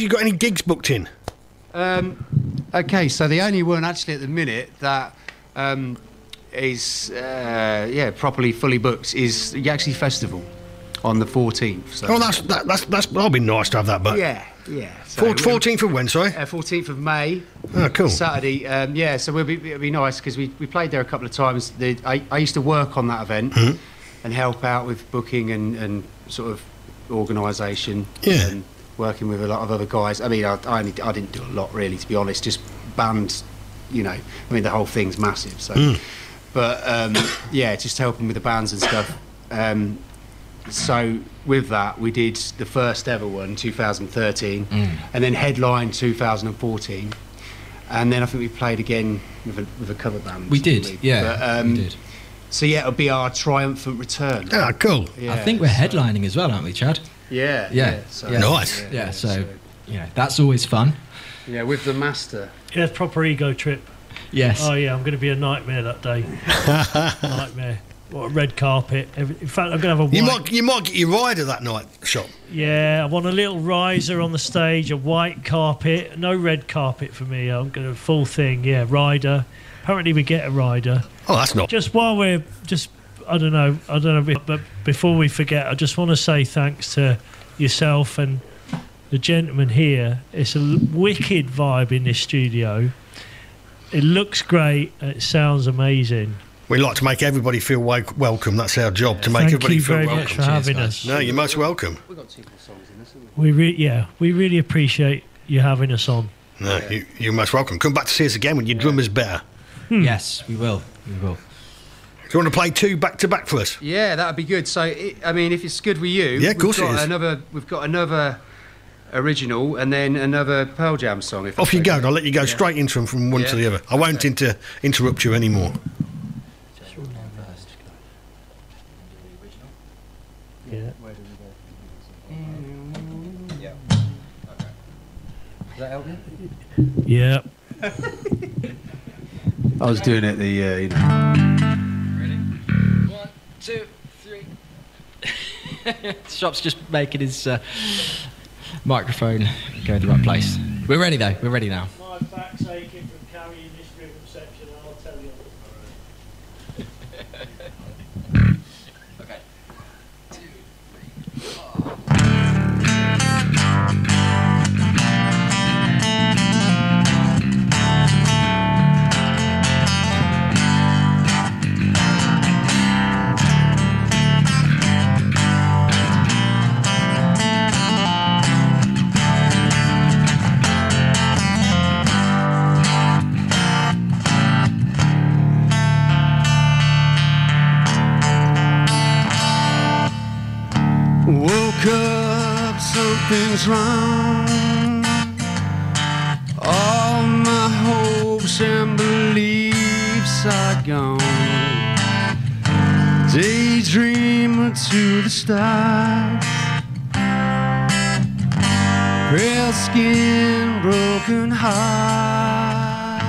you got any gigs booked in? Um, okay, so the only one actually at the minute that um, is uh, yeah properly fully booked is the Yaxley Festival on the 14th. So. Oh, that's that, that's that's. That'll be nice to have that. But yeah, yeah. So Four- 14th of when? Sorry. Uh, 14th of May. Oh, cool. Saturday. Um, yeah, so we'll be, it'll be nice because we, we played there a couple of times. The, I, I used to work on that event Mhm. and help out with booking and, and sort of organisation. Yeah. And working with a lot of other guys. I mean, I, I, only, I didn't do a lot really, to be honest. Just bands, you know. I mean, the whole thing's massive. So, Mm. but um, yeah, just helping with the bands and stuff. Um, so with that, we did the first ever one, 2013, Mm. and then headline 2014, and then I think we played again with a, with a cover band. We did, yeah, But, um, we did. So yeah, it'll be our triumphant return. Ah, cool. Yeah, I think we're headlining as well, aren't we, Chad? Yeah, Yeah. yeah, so- yeah. Nice. Yeah, Yeah, so, so- you know, that's always fun. Yeah, with the master. Yeah, proper ego trip. Yes. Oh yeah, I'm going to be a nightmare that day. nightmare. What a red carpet. In fact, I'm going to have a white. You might you might get your rider that night shop. Yeah, I want a little riser on the stage, a white carpet, no red carpet for me. I'm going to full thing. Yeah, rider. Apparently, we get a rider. Oh, that's not. Just while we're just, I don't know, I don't know, but before we forget, I just want to say thanks to yourself and the gentleman here. It's a wicked vibe in this studio. It looks great. It sounds amazing. We like to make everybody feel wel- welcome. That's our job to make Thank everybody you feel very welcome. much for having us. No, you're most welcome. We got two more songs in us. re- yeah, we really appreciate you having us on. No, you, you're most welcome. Come back to see us again when your drummer's better. Hmm. Yes, we will. We will. Do you want to play two back to back for us? Yeah, that'd be good. So, it, I mean, if it's good with you, Yeah, of course we've got is. Another, we've got another original, and then another Pearl Jam song. If Off that's you go, okay. and I'll let you go Yeah. straight into them from one to the other. I won't inter- interrupt you anymore. Yeah. Yeah. Okay. Does that help you? Yeah. I was doing it the, uh, you know. Two, three. Shop's just making his uh, microphone go in the right place. We're ready though. We're ready now. My back's aching up, something's wrong. All my hopes and beliefs are gone. Daydreamer to the stars. Pale skin, broken heart.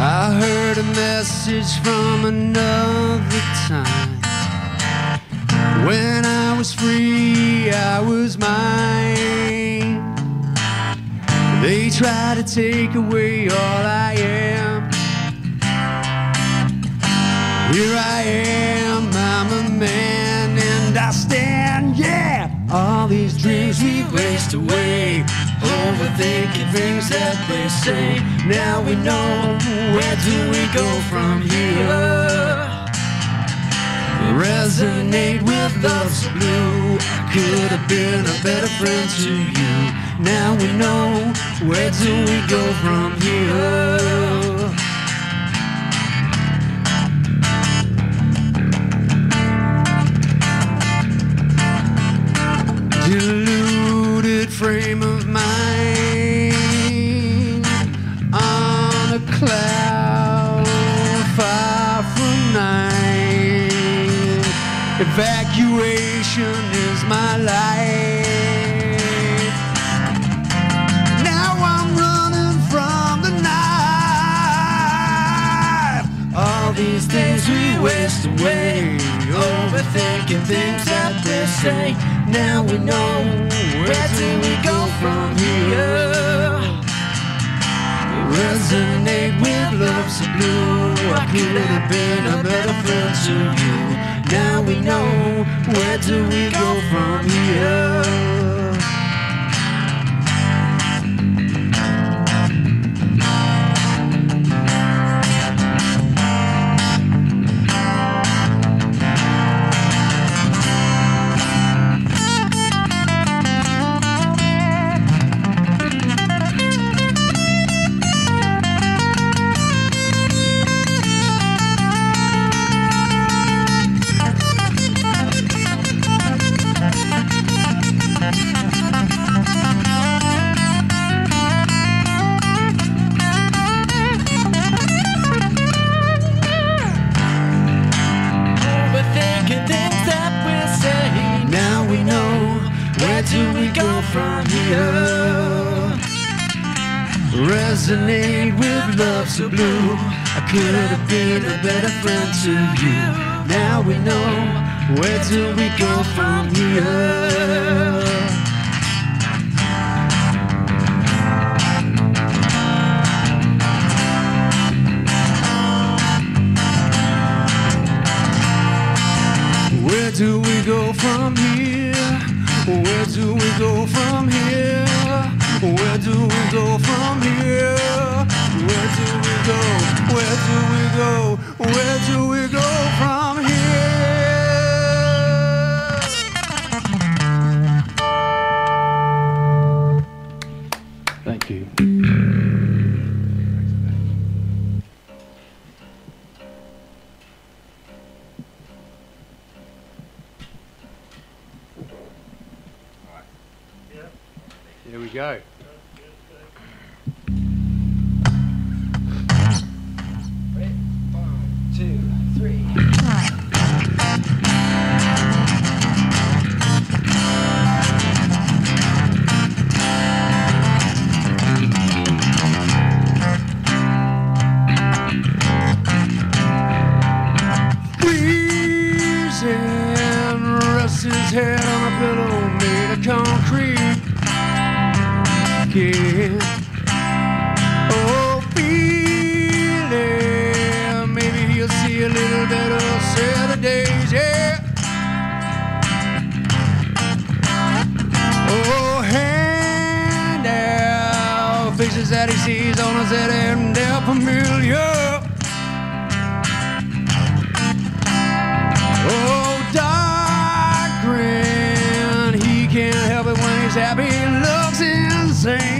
I heard a message from another time. When I was free, I was mine. They try to take away all I am. Here I am, I'm a man, and I stand, yeah. All these dreams we've raced away, overthinking things that they say. Now we know where do we go from here. Resonate with love's blue. Could have been a better friend to you. Now we know where do we go from here. Evacuation is my life. Now I'm running from the night. All these things we waste away, overthinking things that they say. Now we know where do we go from here? Resonate with love love's blue. I could have been a better friend to you. Now we know where do we go from here? So blue. I could have been a better friend to you. Now we know where do we go from here? Where do we go from here? He's happy. Looks insane.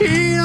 Yeah.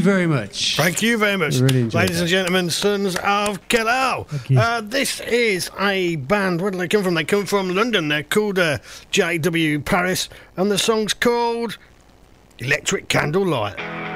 you very much. Thank you very much. Really Ladies that. and gentlemen, Sons of Kal-El. Uh, this is a band. Where do they come from? They come from London. They're called uh, JW Paris, and the song's called Electric Candlelight.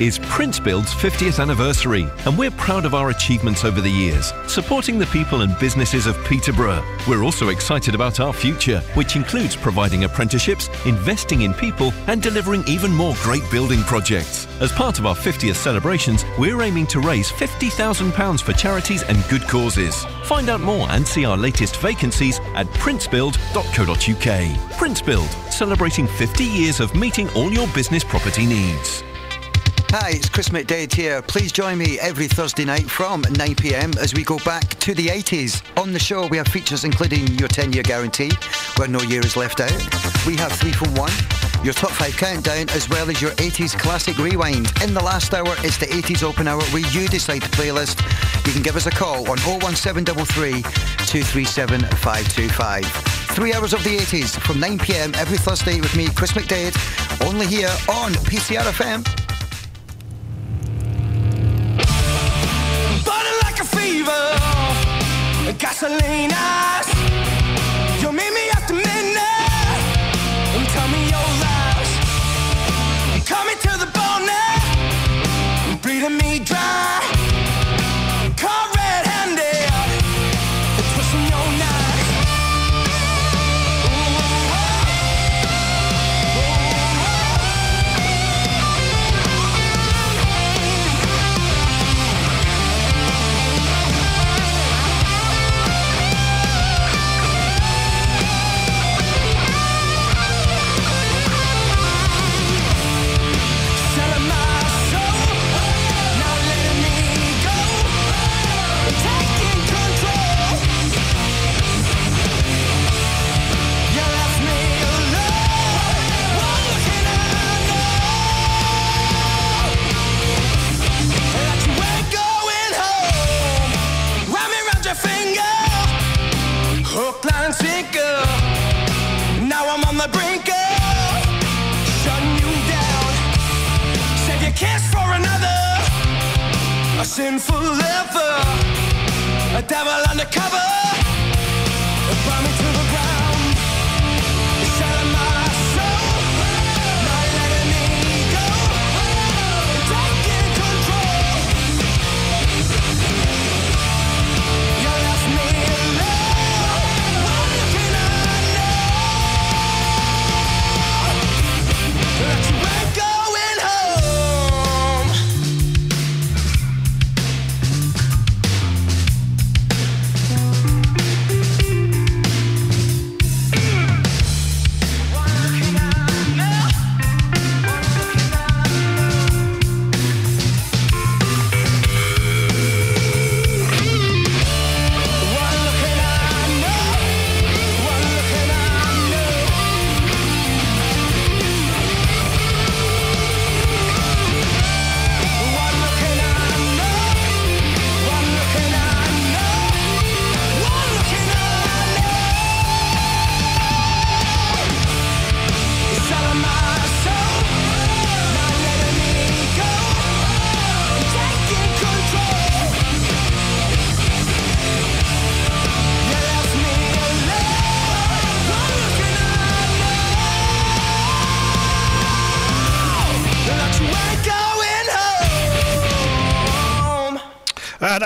Is Prince Build's 50th anniversary, and we're proud of our achievements over the years, supporting the people and businesses of Peterborough. We're also excited about our future, which includes providing apprenticeships, investing in people, and delivering even more great building projects. As part of our 50th celebrations, we're aiming to raise £50,000 for charities and good causes. Find out more and see our latest vacancies at princebuild.co.uk. Prince Build, celebrating 50 years of meeting all your business property needs. Hi, it's Chris McDade here. Please join me every Thursday night from 9pm as we go back to the 80s. On the show, we have features including your 10 year guarantee, where no year is left out. We have 3 from 1, your top 5 countdown, as well as your 80s classic rewind. In the last hour, it's the 80s open hour where you decide the playlist. You can give us a call on 01733 237 525. Three hours of the 80s from 9pm every Thursday with me, Chris McDade, only here on PCR like a Sinful lover. A devil undercover.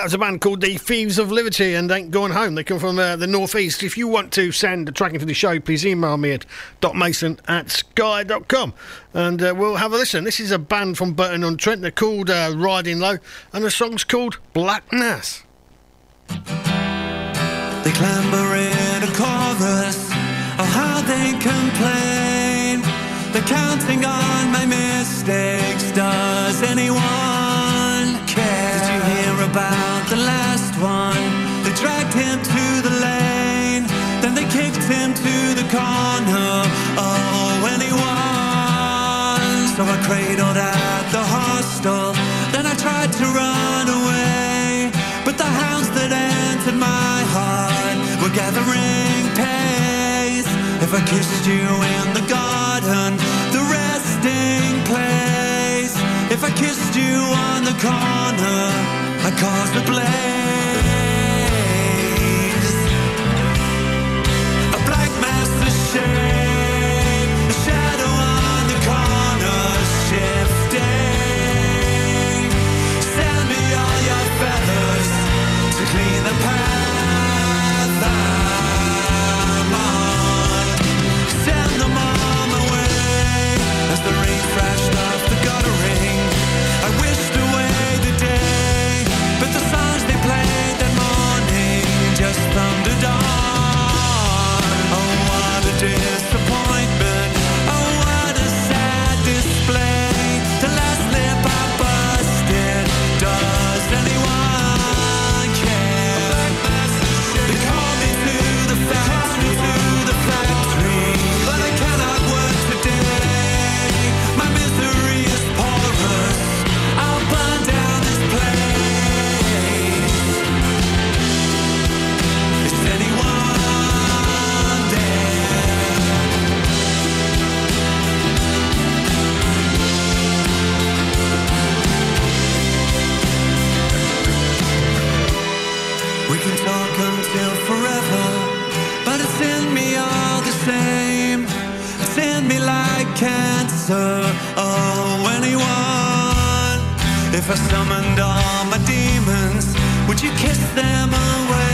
Was a band called the Thieves of Liberty and Ain't Going Home. They come from uh, the northeast. If you want to send a track into the show, please email me at docmason at sky.com and uh, we'll have a listen. This is a band from Burton on Trent. They're called uh, Riding Low and the song's called Black Mass. They clamber in a chorus of how they complain. They're counting on my mistakes. Does anyone about the last one? They dragged him to the lane, then they kicked him to the corner. Oh, anyone? So I cradled at the hostel, then I tried to run away, but the hounds that entered my heart were gathering pace. If I kissed you in the garden, the resting place. If I kissed you on the corner, I caused a blaze. A black mass of shame, Until forever, but it's in me all the same. It's in me like cancer. Oh, anyone? If I summoned all my demons, would you kiss them away?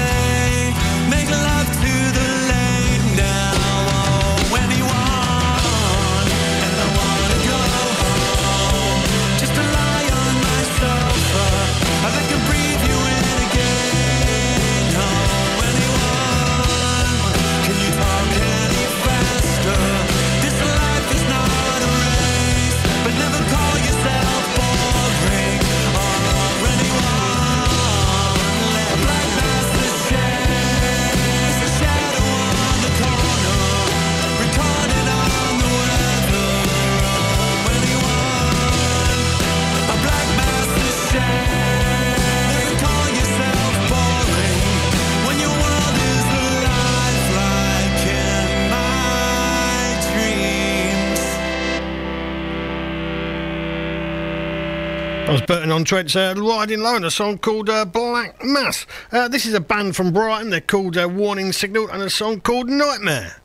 I was Burton on Trent's uh, Riding Low and a song called uh, Black Mass. Uh, this is a band from Brighton. They're called uh, Warning Signal and a song called Nightmare.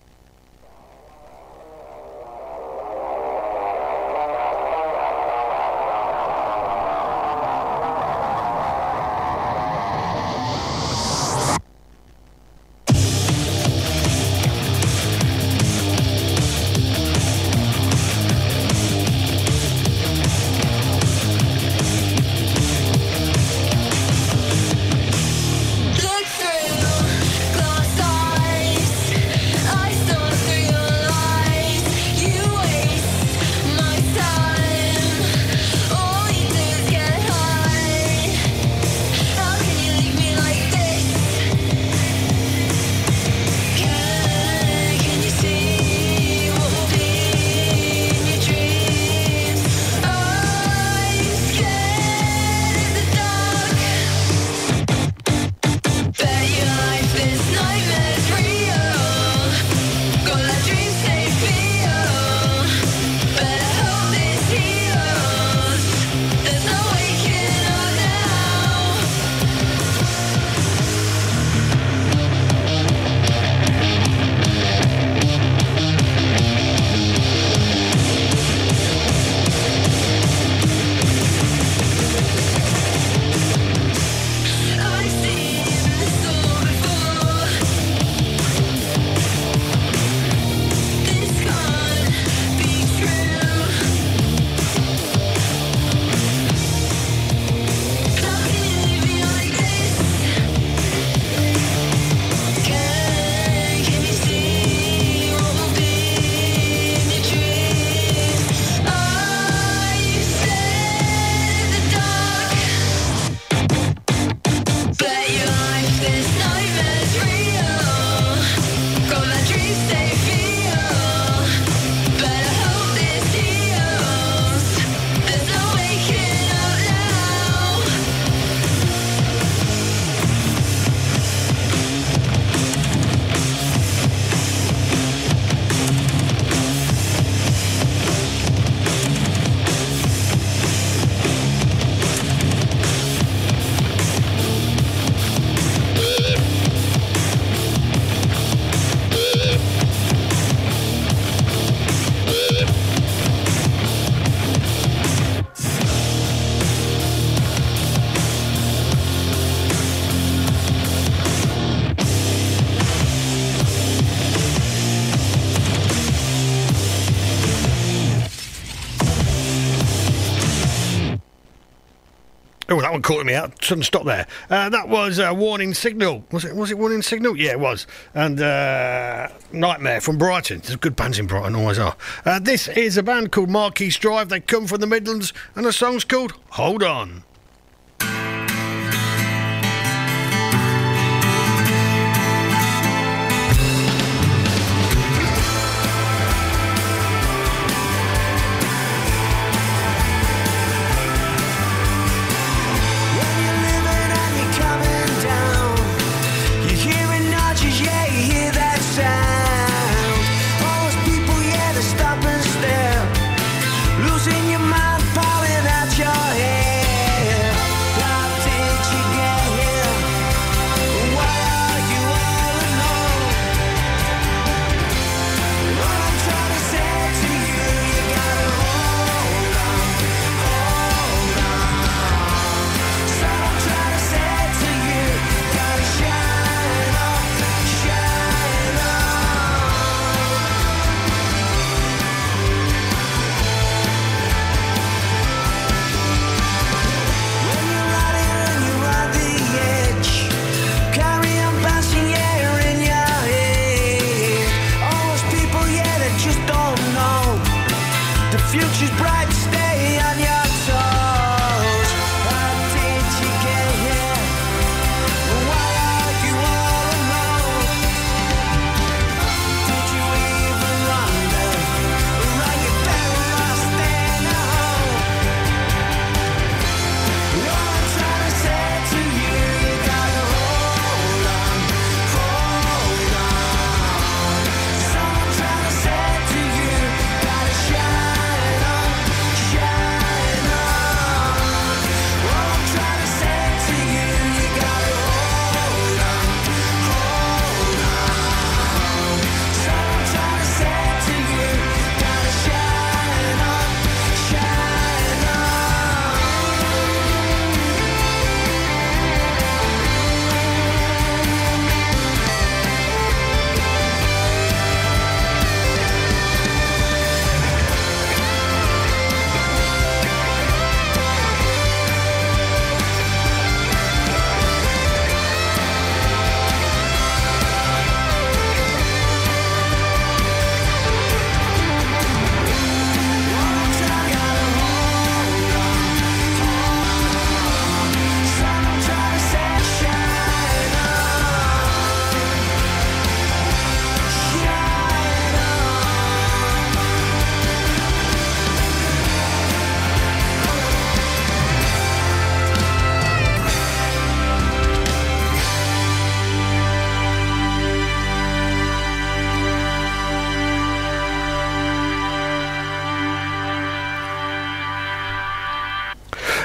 One caught me out. Shouldn't stop there. Uh, that was a Warning Signal. Was it? Was it Warning Signal? Yeah, it was. And uh, Nightmare from Brighton. There's good bands in Brighton, always are. Uh, this is a band called Marquis Drive. They come from the Midlands, and the song's called Hold On.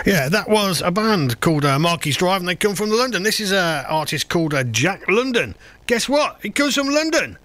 Yeah, that was a band called uh, Marquis Drive, and they come from London. This is an artist called uh, Jack London. Guess what? He comes from London.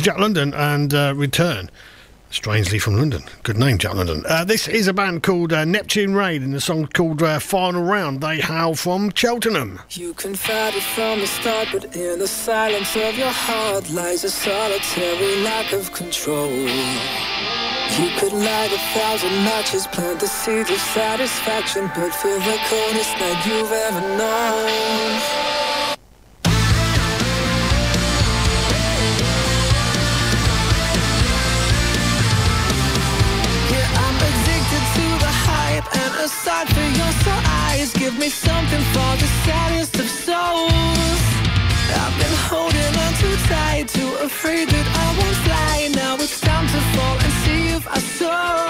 Was Jack London and uh, Return. Strangely from London. Good name, Jack London. Uh, this is a band called uh, Neptune Rain, and the song called uh, Final Round. They hail from Cheltenham. You it from the start, but in the silence of your heart lies a solitary lack of control. You could light a thousand matches, plant the seeds of satisfaction, but feel the coldest night you've ever known. Me something for the saddest of souls. I've been holding on too tight, too afraid that I won't fly. Now it's time to fall and see if I soar.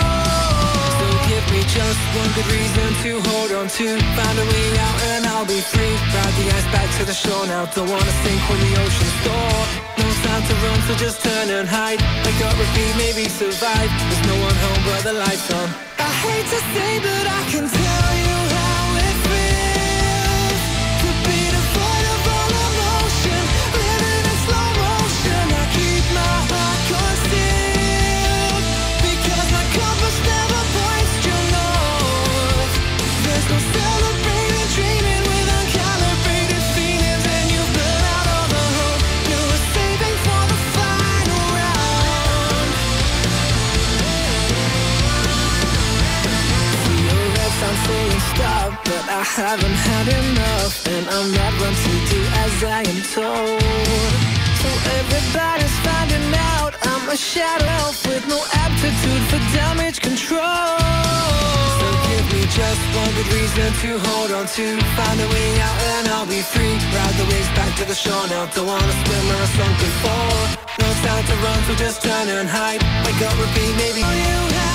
So give me just one good reason to hold on to, find a way out and I'll be free. Ride the ice back to the shore now, don't wanna sink when the ocean's thaw. No time to run, so just turn and hide. Wake up, repeat, maybe survive. There's no one home but the lights on. I hate to say, but I can tell you I haven't had enough, and I'm not one to do as I am told. So everybody's finding out I'm a shadow with no aptitude for damage control. So give me just one good reason to hold on to, find a way out and I'll be free. Ride the waves back to the shore now, don't wanna swim where I sunk before. No time to run, so just turn and hide. Wake up, repeat, maybe you how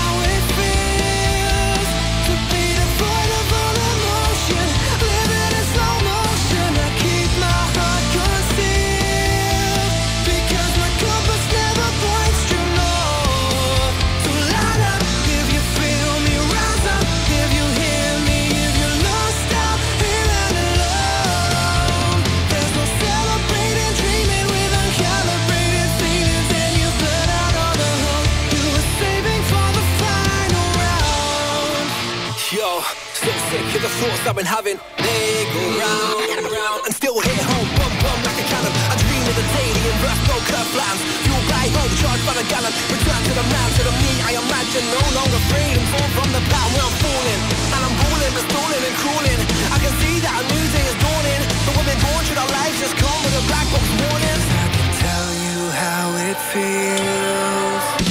so the thoughts I've been having. They go round and round and still hit home, bum bum like a cannon. I dream of the day the inverse no curve plans. Fueled by hope, charged by the gallon. Return to the man, to the me I imagine. No longer afraid and fall from the pattern where I'm falling. And I'm balling, but stalling and crawling. I can see that a new day is dawning. But we've been our lives just come with a black box warning. I can tell you how it feels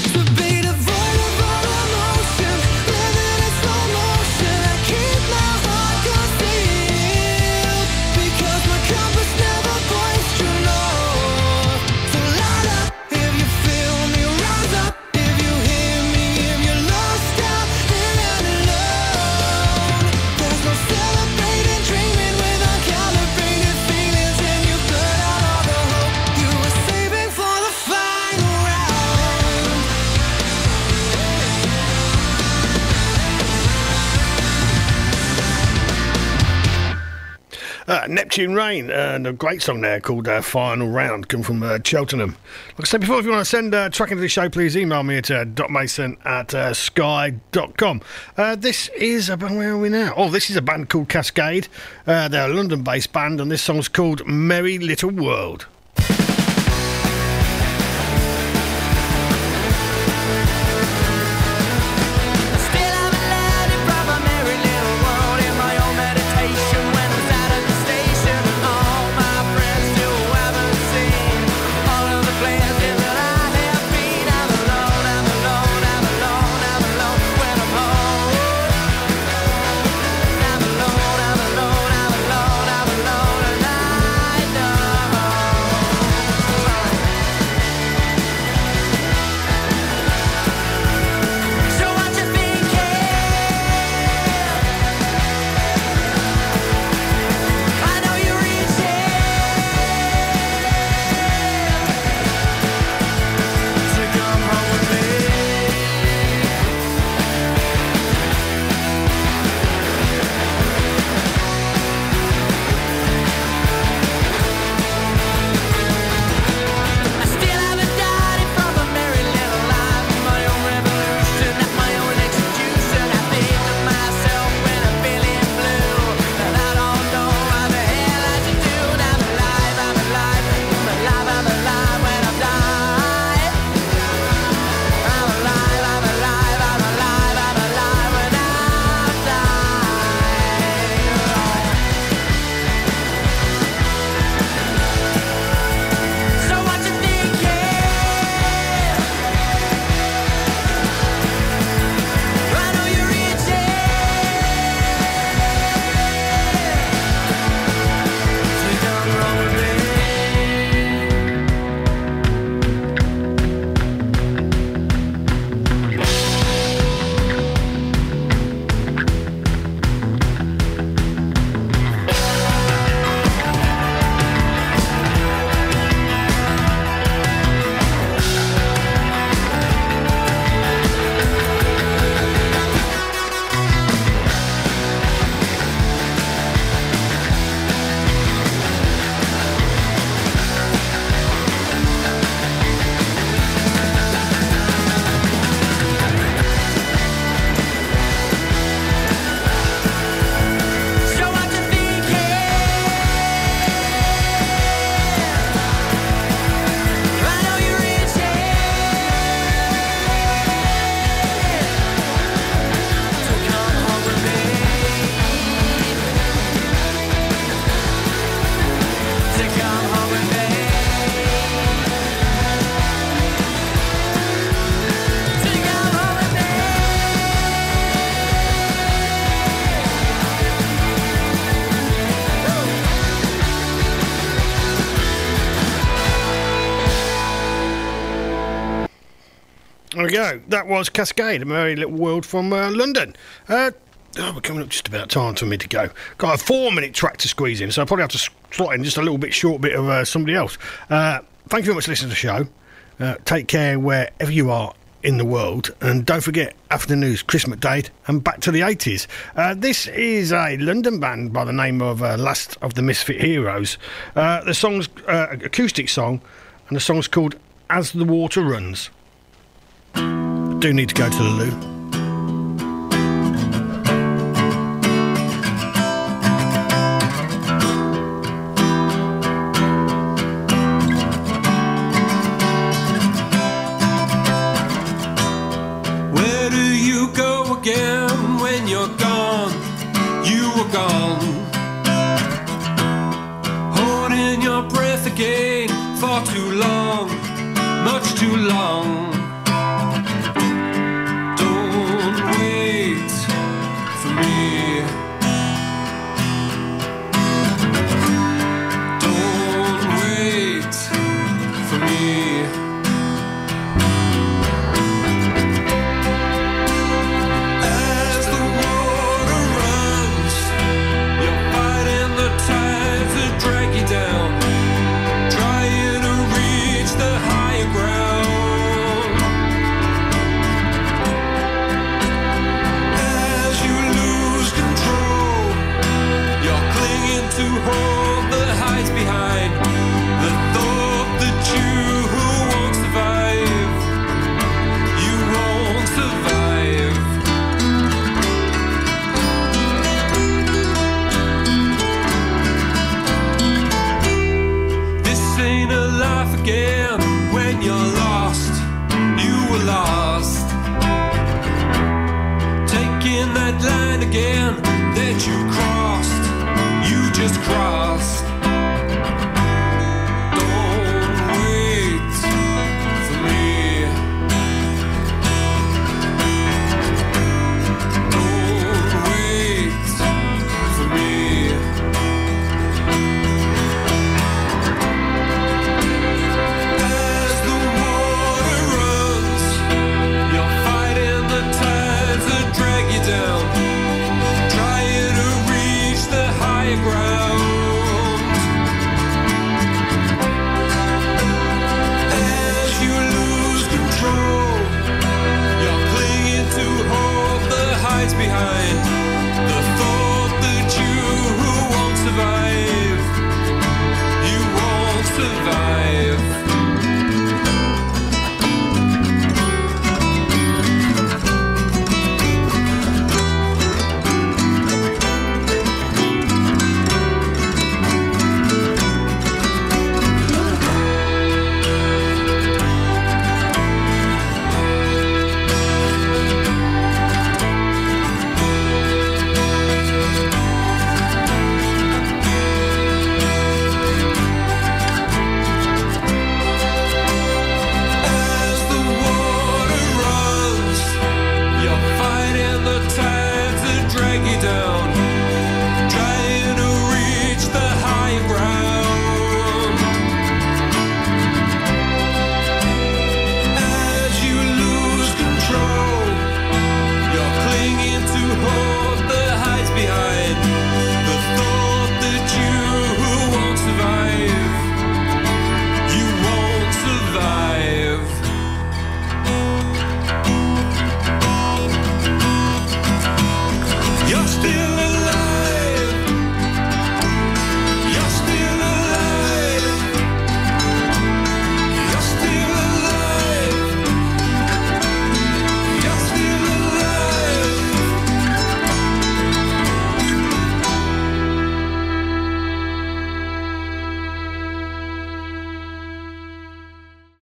Uh, Neptune Rain, and a great song there called uh, Final Round, come from uh, Cheltenham. Like I said before, if you want to send a track into the show, please email me at uh, docmason at uh, sky.com. Uh, this is, a, band, where are we now? Oh, this is a band called Cascade. Uh, they're a London based band, and this song's called Merry Little World. There we go. That was Cascade, a merry little world from uh, London. Uh, oh, we're coming up just about time for me to go. Got a four-minute track to squeeze in, so I'll probably have to slot in just a little bit short bit of uh, somebody else. Uh, thank you very much for listening to the show. Uh, take care wherever you are in the world, and don't forget after the news, Chris McDade, and back to the 80s. Uh, this is a London band by the name of uh, Last of the Misfit Heroes. Uh, the song's uh, acoustic song, and the song's called As the Water Runs. Do need to go to the loo. Where do you go again when you're gone? You were gone. Holding your breath again for too long, much too long.